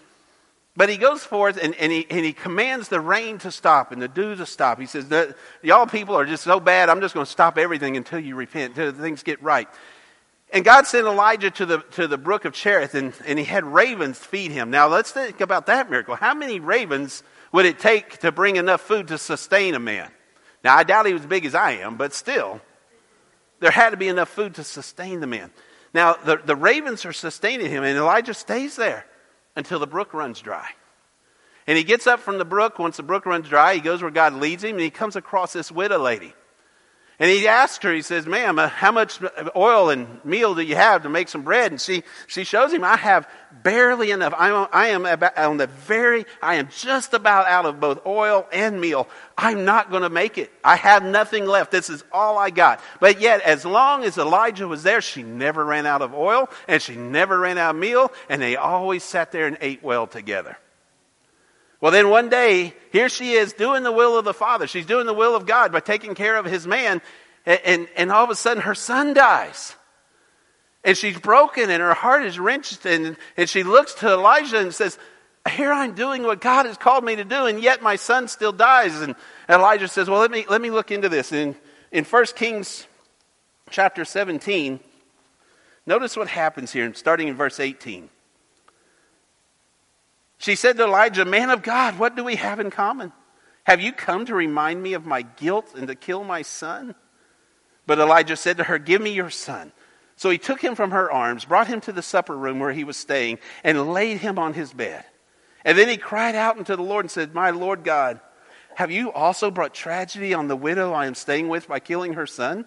but he goes forth and, and, he, and he commands the rain to stop and the dew to stop. He says, Y'all people are just so bad, I'm just going to stop everything until you repent, until things get right. And God sent Elijah to the, to the brook of Cherith, and, and he had ravens feed him. Now, let's think about that miracle. How many ravens would it take to bring enough food to sustain a man? Now, I doubt he was as big as I am, but still, there had to be enough food to sustain the man. Now, the, the ravens are sustaining him, and Elijah stays there until the brook runs dry. And he gets up from the brook. Once the brook runs dry, he goes where God leads him, and he comes across this widow lady. And he asks her, he says, Ma'am, uh, how much oil and meal do you have to make some bread? And she, she shows him, I have barely enough. I am, I am about, on the very, I am just about out of both oil and meal. I'm not going to make it. I have nothing left. This is all I got. But yet, as long as Elijah was there, she never ran out of oil and she never ran out of meal, and they always sat there and ate well together. Well, then one day, here she is doing the will of the Father. She's doing the will of God by taking care of his man. And, and, and all of a sudden, her son dies. And she's broken and her heart is wrenched. And, and she looks to Elijah and says, Here I'm doing what God has called me to do, and yet my son still dies. And Elijah says, Well, let me, let me look into this. In, in 1 Kings chapter 17, notice what happens here, starting in verse 18. She said to Elijah, Man of God, what do we have in common? Have you come to remind me of my guilt and to kill my son? But Elijah said to her, Give me your son. So he took him from her arms, brought him to the supper room where he was staying, and laid him on his bed. And then he cried out unto the Lord and said, My Lord God, have you also brought tragedy on the widow I am staying with by killing her son?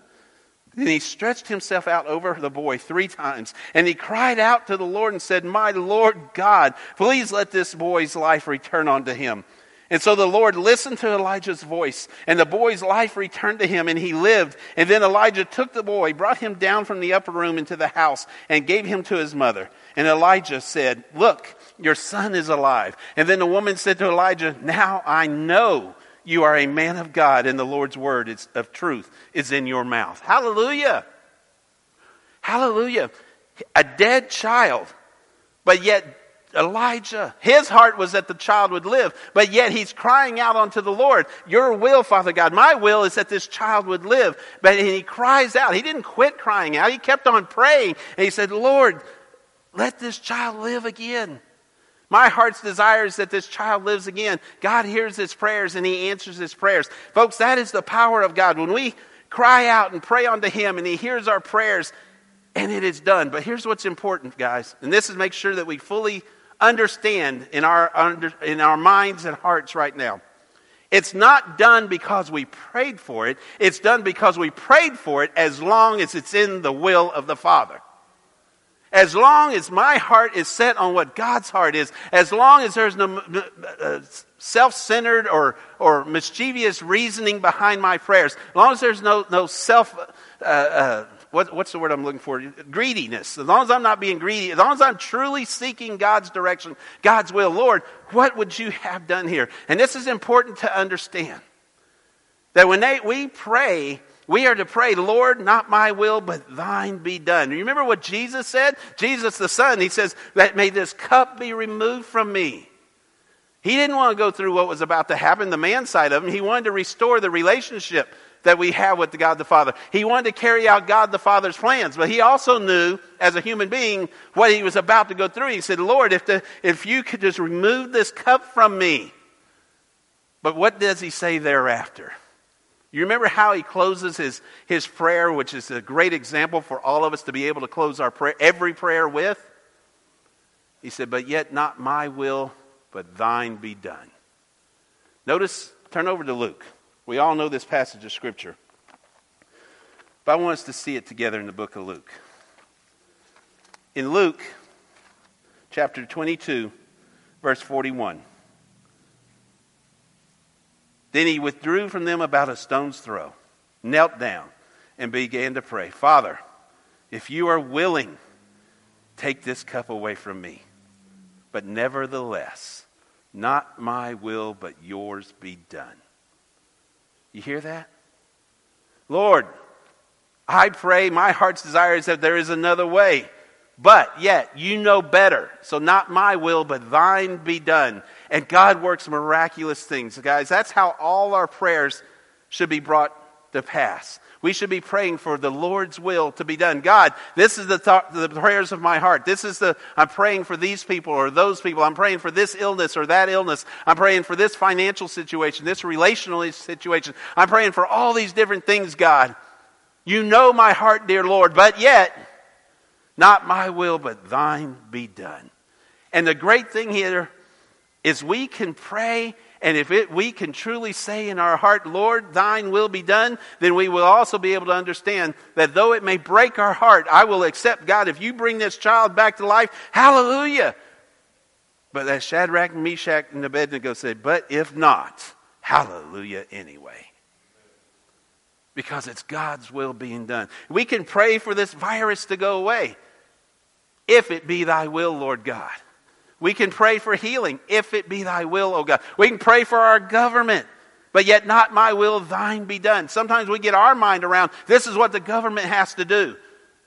Then he stretched himself out over the boy three times, and he cried out to the Lord and said, My Lord God, please let this boy's life return unto him. And so the Lord listened to Elijah's voice, and the boy's life returned to him, and he lived. And then Elijah took the boy, brought him down from the upper room into the house, and gave him to his mother. And Elijah said, Look, your son is alive. And then the woman said to Elijah, Now I know you are a man of God, and the Lord's word is, of truth is in your mouth. Hallelujah. Hallelujah. A dead child, but yet Elijah, his heart was that the child would live, but yet he's crying out unto the Lord, Your will, Father God, my will is that this child would live. But he cries out. He didn't quit crying out, he kept on praying. And he said, Lord, let this child live again. My heart's desire is that this child lives again. God hears his prayers and he answers his prayers. Folks, that is the power of God. When we cry out and pray unto him and he hears our prayers and it is done. But here's what's important, guys. And this is make sure that we fully understand in our, under, in our minds and hearts right now. It's not done because we prayed for it. It's done because we prayed for it as long as it's in the will of the Father. As long as my heart is set on what God's heart is, as long as there's no uh, self centered or, or mischievous reasoning behind my prayers, as long as there's no, no self, uh, uh, what, what's the word I'm looking for? Greediness. As long as I'm not being greedy, as long as I'm truly seeking God's direction, God's will, Lord, what would you have done here? And this is important to understand. That when they, we pray, we are to pray, Lord, not my will, but thine be done. You remember what Jesus said? Jesus the Son, he says, that may this cup be removed from me. He didn't want to go through what was about to happen, the man side of him. He wanted to restore the relationship that we have with God the Father. He wanted to carry out God the Father's plans, but he also knew, as a human being, what he was about to go through. He said, Lord, if, the, if you could just remove this cup from me. But what does he say thereafter? You remember how he closes his, his prayer, which is a great example for all of us to be able to close our prayer, every prayer with? He said, But yet not my will, but thine be done. Notice turn over to Luke. We all know this passage of Scripture. But I want us to see it together in the book of Luke. In Luke chapter 22, verse 41. Then he withdrew from them about a stone's throw, knelt down, and began to pray Father, if you are willing, take this cup away from me. But nevertheless, not my will, but yours be done. You hear that? Lord, I pray, my heart's desire is that there is another way. But yet, you know better. So, not my will, but thine be done. And God works miraculous things. Guys, that's how all our prayers should be brought to pass. We should be praying for the Lord's will to be done. God, this is the, thought, the prayers of my heart. This is the, I'm praying for these people or those people. I'm praying for this illness or that illness. I'm praying for this financial situation, this relational situation. I'm praying for all these different things, God. You know my heart, dear Lord, but yet, not my will, but thine be done. And the great thing here is we can pray, and if it, we can truly say in our heart, Lord, thine will be done, then we will also be able to understand that though it may break our heart, I will accept, God, if you bring this child back to life, hallelujah. But as Shadrach, Meshach, and Abednego said, but if not, hallelujah anyway because it's God's will being done. We can pray for this virus to go away if it be thy will, Lord God. We can pray for healing if it be thy will, O God. We can pray for our government, but yet not my will, thine be done. Sometimes we get our mind around this is what the government has to do.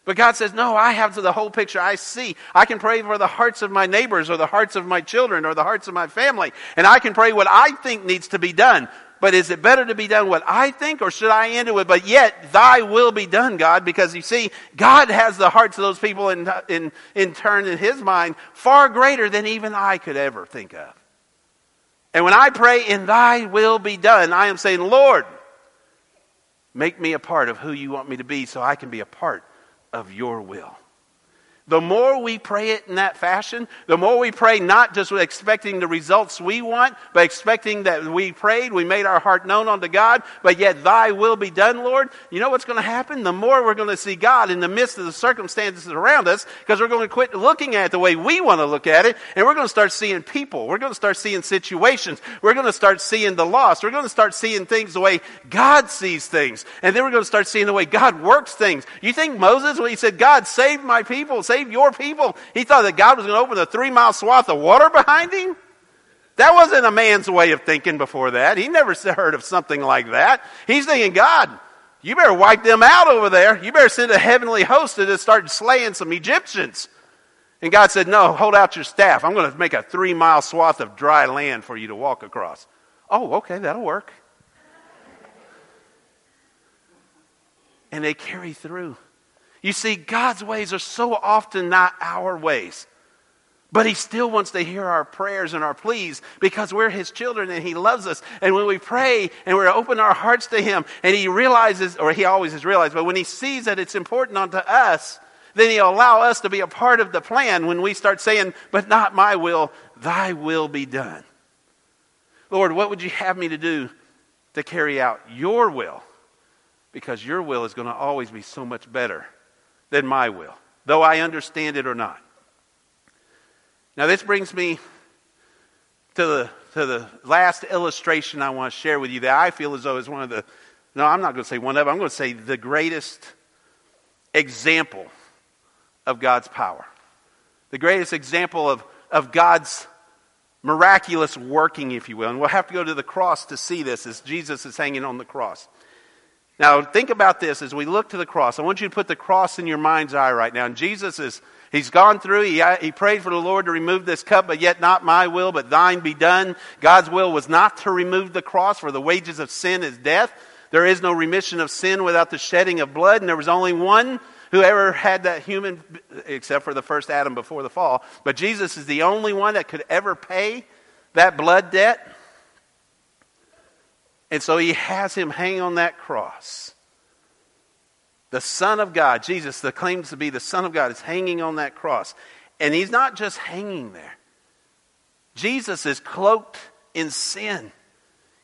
But God says, No, I have the whole picture. I see. I can pray for the hearts of my neighbors or the hearts of my children or the hearts of my family. And I can pray what I think needs to be done. But is it better to be done what I think or should I end it with, but yet thy will be done, God? Because you see, God has the hearts of those people in, in, in turn in his mind far greater than even I could ever think of. And when I pray, in thy will be done, I am saying, Lord, make me a part of who you want me to be so I can be a part of your will. The more we pray it in that fashion, the more we pray not just expecting the results we want, but expecting that we prayed, we made our heart known unto God, but yet thy will be done, Lord. You know what's going to happen? The more we're going to see God in the midst of the circumstances around us, because we're going to quit looking at it the way we want to look at it, and we're going to start seeing people. We're going to start seeing situations. We're going to start seeing the lost. We're going to start seeing things the way God sees things. And then we're going to start seeing the way God works things. You think Moses, when he said, God, save my people, save your people. He thought that God was going to open a three mile swath of water behind him. That wasn't a man's way of thinking before that. He never heard of something like that. He's thinking, God, you better wipe them out over there. You better send a heavenly host to start slaying some Egyptians. And God said, No, hold out your staff. I'm going to make a three mile swath of dry land for you to walk across. Oh, okay, that'll work. And they carry through. You see, God's ways are so often not our ways. But he still wants to hear our prayers and our pleas because we're his children and he loves us. And when we pray and we open our hearts to him and he realizes, or he always has realized, but when he sees that it's important unto us, then he'll allow us to be a part of the plan when we start saying, but not my will, thy will be done. Lord, what would you have me to do to carry out your will? Because your will is going to always be so much better than my will, though I understand it or not. Now, this brings me to the, to the last illustration I want to share with you that I feel as though is one of the, no, I'm not going to say one of, I'm going to say the greatest example of God's power. The greatest example of, of God's miraculous working, if you will. And we'll have to go to the cross to see this as Jesus is hanging on the cross. Now, think about this as we look to the cross. I want you to put the cross in your mind's eye right now. And Jesus is, he's gone through, he, he prayed for the Lord to remove this cup, but yet not my will, but thine be done. God's will was not to remove the cross, for the wages of sin is death. There is no remission of sin without the shedding of blood, and there was only one who ever had that human, except for the first Adam before the fall. But Jesus is the only one that could ever pay that blood debt. And so he has him hang on that cross. The Son of God, Jesus, that claims to be the Son of God, is hanging on that cross. And he's not just hanging there, Jesus is cloaked in sin.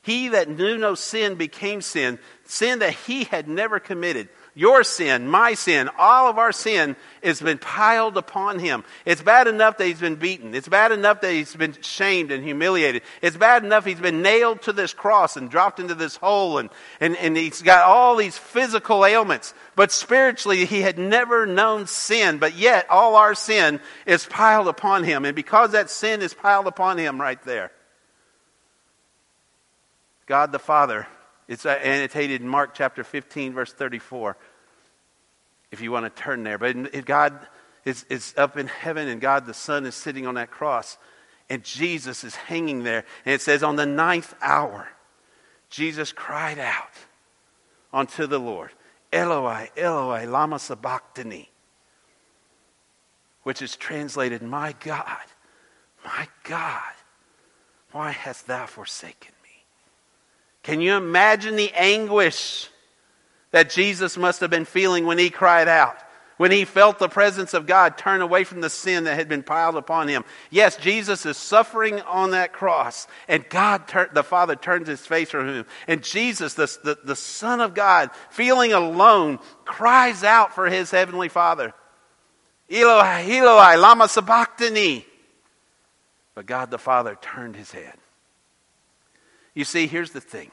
He that knew no sin became sin, sin that he had never committed. Your sin, my sin, all of our sin has been piled upon him. It's bad enough that he's been beaten. It's bad enough that he's been shamed and humiliated. It's bad enough he's been nailed to this cross and dropped into this hole and, and, and he's got all these physical ailments. But spiritually, he had never known sin, but yet all our sin is piled upon him. And because that sin is piled upon him right there, God the Father. It's uh, annotated in Mark chapter 15, verse 34, if you want to turn there. But God is, is up in heaven, and God the Son is sitting on that cross, and Jesus is hanging there. And it says, On the ninth hour, Jesus cried out unto the Lord, Eloi, Eloi, lama sabachthani, which is translated, My God, my God, why hast thou forsaken can you imagine the anguish that Jesus must have been feeling when he cried out? When he felt the presence of God turn away from the sin that had been piled upon him. Yes, Jesus is suffering on that cross, and God, the Father, turns his face from him. And Jesus, the, the, the Son of God, feeling alone, cries out for his heavenly Father. Eloi, Eloi, lama sabachthani. But God the Father turned his head. You see, here's the thing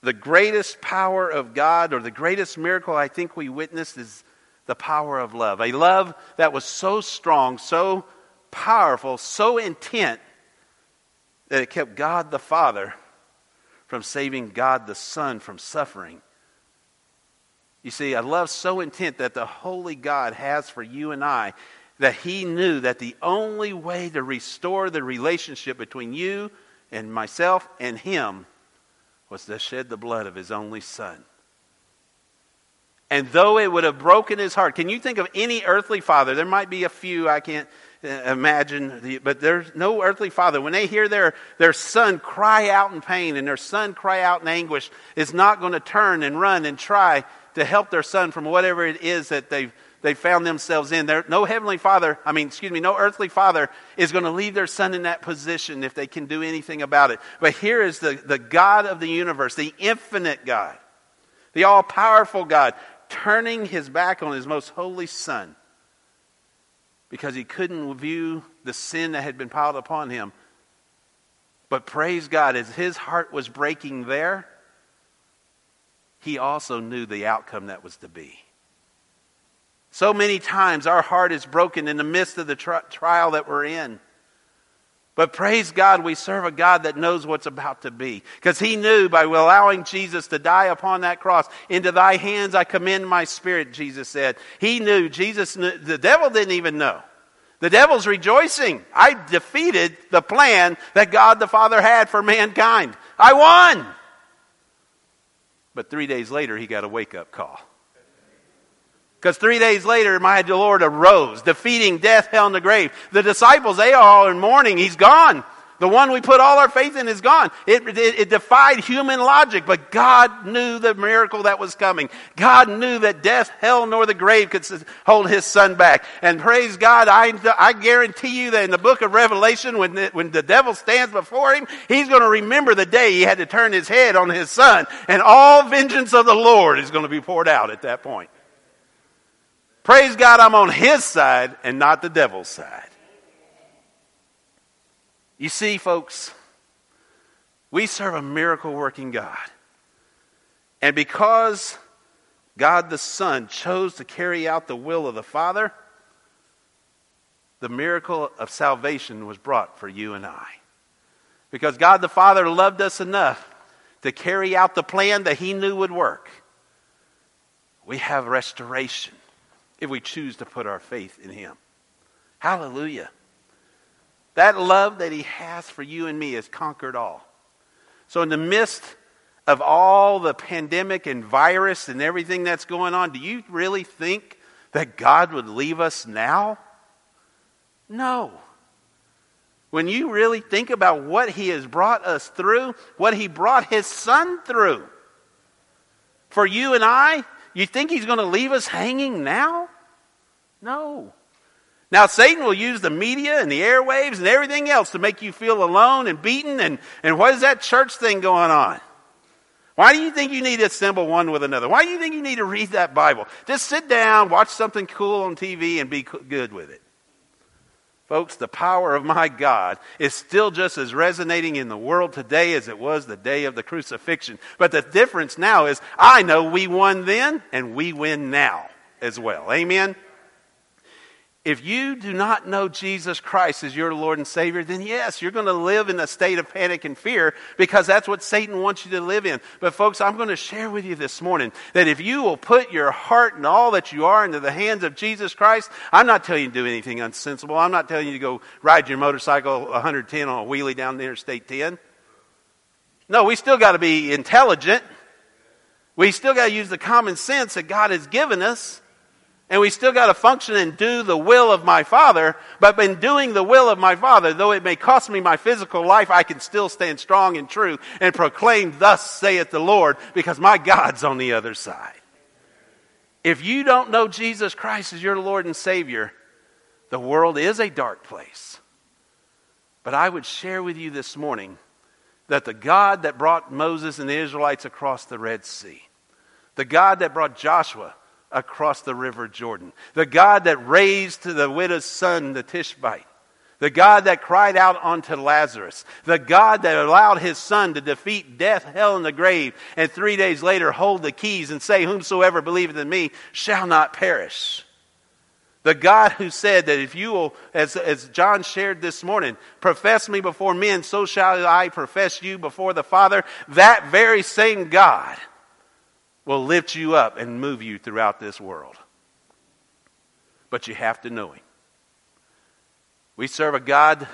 the greatest power of God, or the greatest miracle I think we witnessed, is the power of love. A love that was so strong, so powerful, so intent that it kept God the Father from saving God the Son from suffering. You see, a love so intent that the Holy God has for you and I that He knew that the only way to restore the relationship between you and myself and Him was to shed the blood of his only son. And though it would have broken his heart, can you think of any earthly father? There might be a few, I can't uh, imagine, but there's no earthly father. When they hear their, their son cry out in pain and their son cry out in anguish, is not going to turn and run and try to help their son from whatever it is that they've they found themselves in. There, no heavenly father, I mean, excuse me, no earthly father is going to leave their son in that position if they can do anything about it. But here is the, the God of the universe, the infinite God, the all powerful God, turning his back on his most holy son because he couldn't view the sin that had been piled upon him. But praise God, as his heart was breaking there, he also knew the outcome that was to be. So many times our heart is broken in the midst of the tri- trial that we're in. But praise God, we serve a God that knows what's about to be. Because he knew by allowing Jesus to die upon that cross, into thy hands I commend my spirit, Jesus said. He knew, Jesus knew, the devil didn't even know. The devil's rejoicing. I defeated the plan that God the Father had for mankind. I won. But three days later, he got a wake up call. Because three days later, my Lord arose, defeating death, hell, and the grave. The disciples, they are all in mourning. He's gone. The one we put all our faith in is gone. It, it, it, defied human logic, but God knew the miracle that was coming. God knew that death, hell, nor the grave could hold his son back. And praise God, I, I guarantee you that in the book of Revelation, when the, when the devil stands before him, he's going to remember the day he had to turn his head on his son. And all vengeance of the Lord is going to be poured out at that point. Praise God, I'm on his side and not the devil's side. You see, folks, we serve a miracle working God. And because God the Son chose to carry out the will of the Father, the miracle of salvation was brought for you and I. Because God the Father loved us enough to carry out the plan that He knew would work. We have restoration if we choose to put our faith in Him. Hallelujah. That love that He has for you and me has conquered all. So, in the midst of all the pandemic and virus and everything that's going on, do you really think that God would leave us now? No. When you really think about what He has brought us through, what He brought His Son through, for you and I, you think He's going to leave us hanging now? No. Now, Satan will use the media and the airwaves and everything else to make you feel alone and beaten. And, and what is that church thing going on? Why do you think you need to assemble one with another? Why do you think you need to read that Bible? Just sit down, watch something cool on TV, and be good with it. Folks, the power of my God is still just as resonating in the world today as it was the day of the crucifixion. But the difference now is I know we won then and we win now as well. Amen? If you do not know Jesus Christ as your Lord and Savior, then yes, you're going to live in a state of panic and fear because that's what Satan wants you to live in. But, folks, I'm going to share with you this morning that if you will put your heart and all that you are into the hands of Jesus Christ, I'm not telling you to do anything unsensible. I'm not telling you to go ride your motorcycle 110 on a wheelie down the Interstate 10. No, we still got to be intelligent. We still got to use the common sense that God has given us. And we still got to function and do the will of my Father. But in doing the will of my Father, though it may cost me my physical life, I can still stand strong and true and proclaim, Thus saith the Lord, because my God's on the other side. If you don't know Jesus Christ as your Lord and Savior, the world is a dark place. But I would share with you this morning that the God that brought Moses and the Israelites across the Red Sea, the God that brought Joshua across the river Jordan. The God that raised to the widow's son the Tishbite. The God that cried out unto Lazarus. The God that allowed his son to defeat death, hell, and the grave, and three days later hold the keys and say, Whomsoever believeth in me shall not perish. The God who said that if you will, as, as John shared this morning, profess me before men, so shall I profess you before the Father. That very same God will lift you up and move you throughout this world. But you have to know Him. We serve a God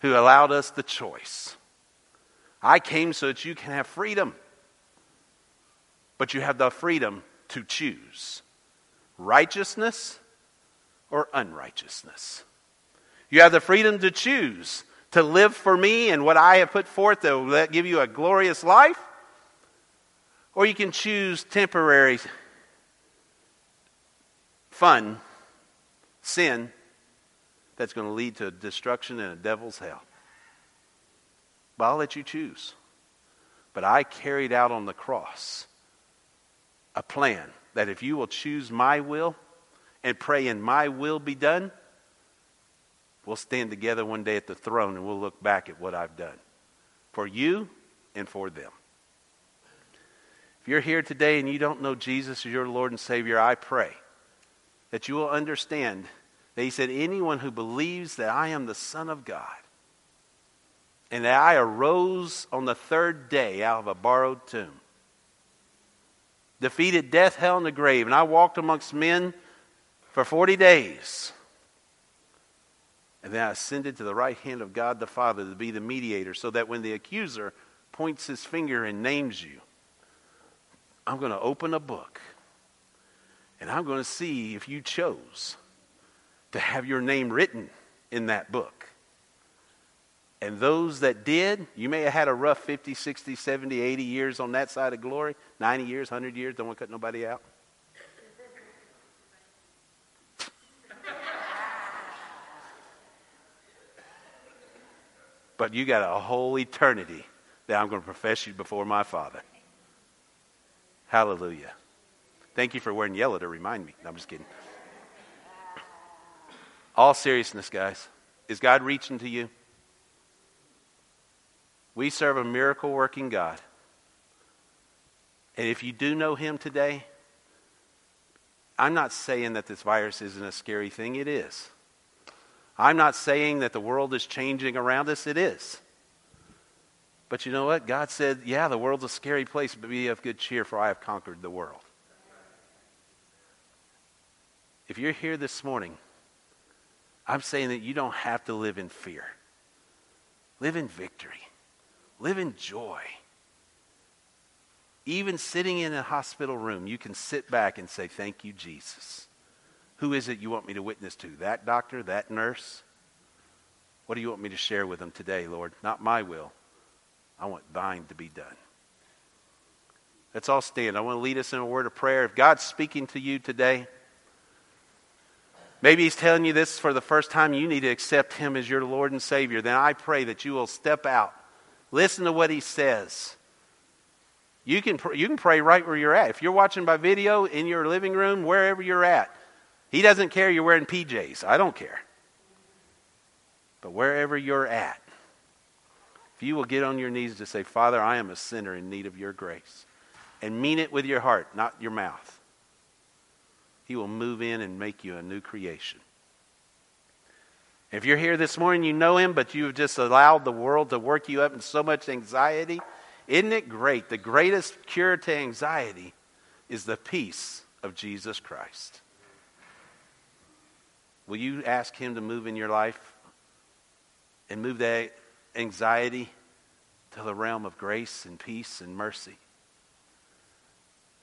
who allowed us the choice. I came so that you can have freedom, but you have the freedom to choose righteousness or unrighteousness. You have the freedom to choose to live for me and what I have put forth that will give you a glorious life, or you can choose temporary fun, sin, that's going to lead to destruction and a devil's hell. But I'll let you choose. But I carried out on the cross a plan that if you will choose my will and pray and my will be done, we'll stand together one day at the throne and we'll look back at what I've done for you and for them. If you're here today and you don't know Jesus as your Lord and Savior, I pray that you will understand that He said, Anyone who believes that I am the Son of God and that I arose on the third day out of a borrowed tomb, defeated death, hell, and the grave, and I walked amongst men for 40 days. And then I ascended to the right hand of God the Father to be the mediator, so that when the accuser points his finger and names you, I'm going to open a book and I'm going to see if you chose to have your name written in that book. And those that did, you may have had a rough 50, 60, 70, 80 years on that side of glory, 90 years, 100 years, don't want to cut nobody out. but you got a whole eternity that I'm going to profess you before my Father. Hallelujah. Thank you for wearing yellow to remind me. No, I'm just kidding. All seriousness, guys. Is God reaching to you? We serve a miracle working God. And if you do know Him today, I'm not saying that this virus isn't a scary thing. It is. I'm not saying that the world is changing around us. It is. But you know what? God said, Yeah, the world's a scary place, but be of good cheer, for I have conquered the world. If you're here this morning, I'm saying that you don't have to live in fear. Live in victory. Live in joy. Even sitting in a hospital room, you can sit back and say, Thank you, Jesus. Who is it you want me to witness to? That doctor? That nurse? What do you want me to share with them today, Lord? Not my will, I want thine to be done. Let's all stand. I want to lead us in a word of prayer. If God's speaking to you today, Maybe He's telling you this for the first time. You need to accept Him as your Lord and Savior. Then I pray that you will step out, listen to what He says. You can, you can pray right where you're at. If you're watching by video in your living room, wherever you're at, He doesn't care you're wearing PJs. I don't care. But wherever you're at, if you will get on your knees to say, Father, I am a sinner in need of your grace, and mean it with your heart, not your mouth, He will move in and make you a new creation. If you're here this morning, you know Him, but you've just allowed the world to work you up in so much anxiety. Isn't it great? The greatest cure to anxiety is the peace of Jesus Christ. Will you ask Him to move in your life? and move that anxiety to the realm of grace and peace and mercy.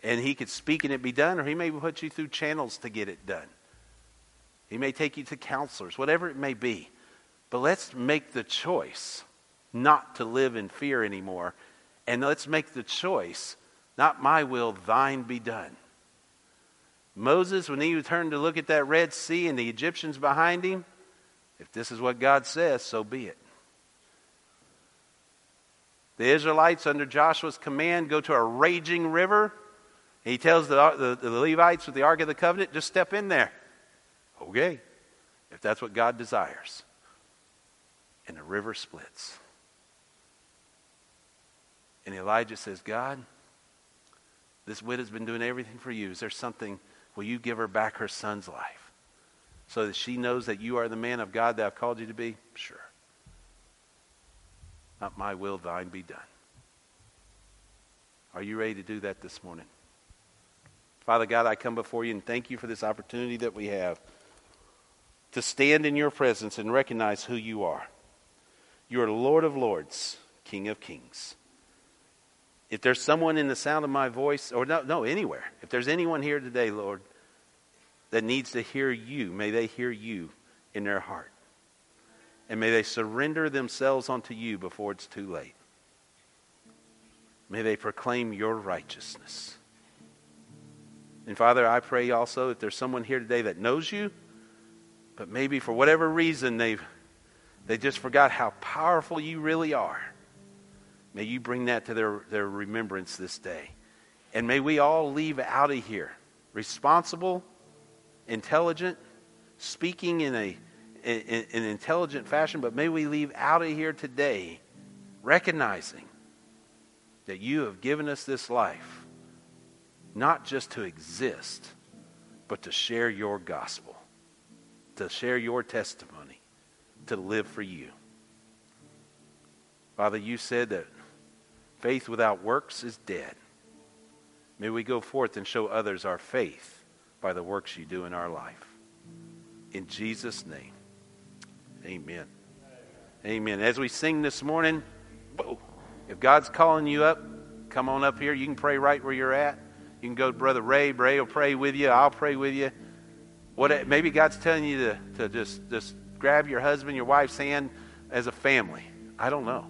And he could speak and it be done, or he may put you through channels to get it done. He may take you to counselors, whatever it may be. But let's make the choice not to live in fear anymore. And let's make the choice, not my will, thine be done. Moses, when he turned to look at that Red Sea and the Egyptians behind him, if this is what God says, so be it. The Israelites, under Joshua's command, go to a raging river. He tells the, the, the, Levites with the Ark of the Covenant, just step in there. Okay, if that's what God desires. And the river splits. And Elijah says, God, this widow's been doing everything for you. Is there something, will you give her back her son's life? so that she knows that you are the man of God that I've called you to be? Sure. Not my will, thine be done. Are you ready to do that this morning? Father God, I come before you and thank you for this opportunity that we have to stand in your presence and recognize who you are. You are Lord of Lords, King of Kings. If there's someone in the sound of my voice, or no, no, anywhere, if there's anyone here today, Lord, that needs to hear you, may they hear you in their heart. And may they surrender themselves unto you before it's too late. May they proclaim your righteousness. And Father, I pray also if there's someone here today that knows you, but maybe for whatever reason they've they just forgot how powerful you really are. May you bring that to their, their remembrance this day. And may we all leave out of here responsible intelligent, speaking in a in, an intelligent fashion, but may we leave out of here today recognizing that you have given us this life not just to exist, but to share your gospel, to share your testimony, to live for you. Father, you said that faith without works is dead. May we go forth and show others our faith by the works you do in our life. In Jesus' name, amen. Amen. As we sing this morning, if God's calling you up, come on up here. You can pray right where you're at. You can go to Brother Ray. Ray will pray with you. I'll pray with you. What maybe God's telling you to, to just, just grab your husband, your wife's hand as a family. I don't know.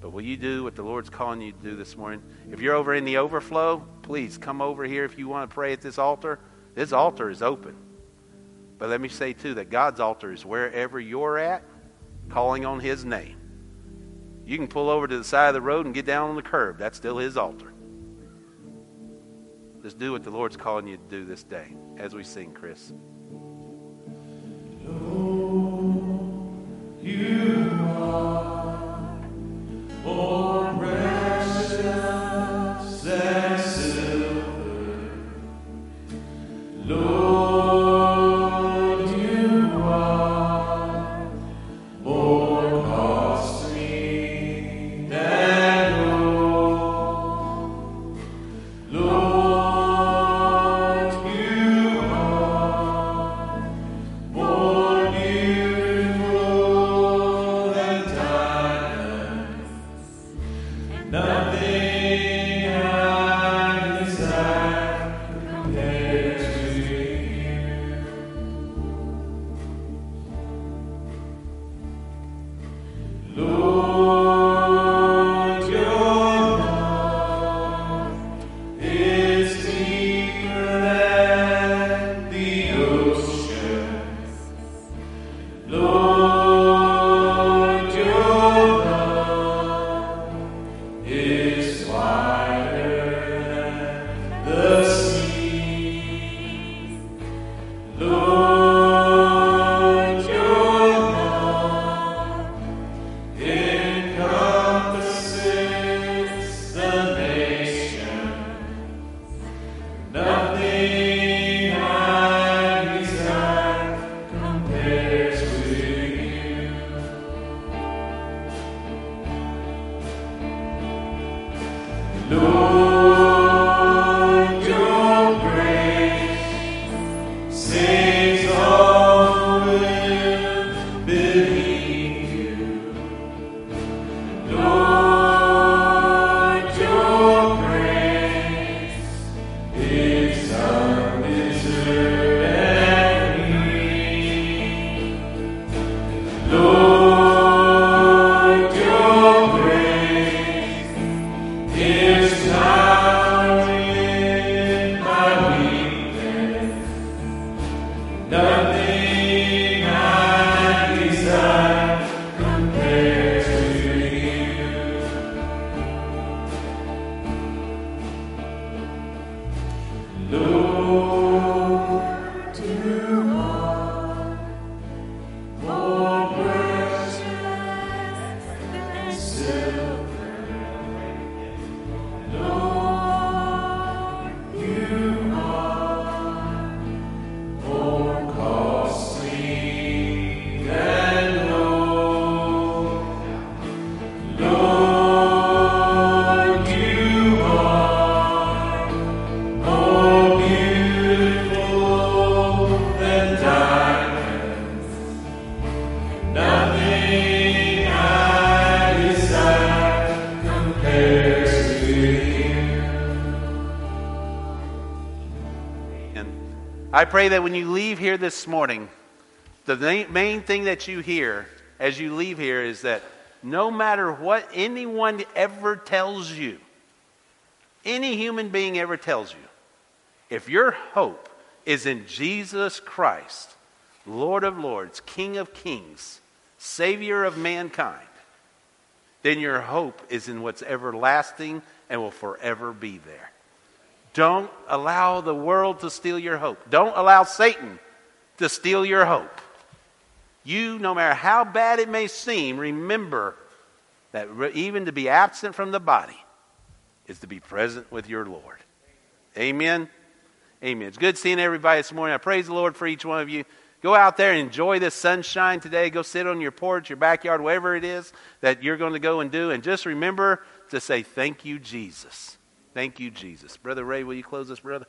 But will you do what the Lord's calling you to do this morning? If you're over in the overflow, please come over here if you want to pray at this altar. This altar is open. But let me say, too, that God's altar is wherever you're at, calling on His name. You can pull over to the side of the road and get down on the curb. That's still His altar. Just do what the Lord's calling you to do this day as we sing, Chris. Pray that when you leave here this morning, the main thing that you hear as you leave here is that no matter what anyone ever tells you, any human being ever tells you, if your hope is in Jesus Christ, Lord of Lords, King of Kings, Savior of mankind, then your hope is in what's everlasting and will forever be there. Don't allow the world to steal your hope. Don't allow Satan to steal your hope. You, no matter how bad it may seem, remember that even to be absent from the body is to be present with your Lord. Amen. Amen. It's good seeing everybody this morning. I praise the Lord for each one of you. Go out there and enjoy this sunshine today. Go sit on your porch, your backyard, wherever it is that you're going to go and do. And just remember to say, Thank you, Jesus. Thank you, Jesus. Brother Ray, will you close us, brother?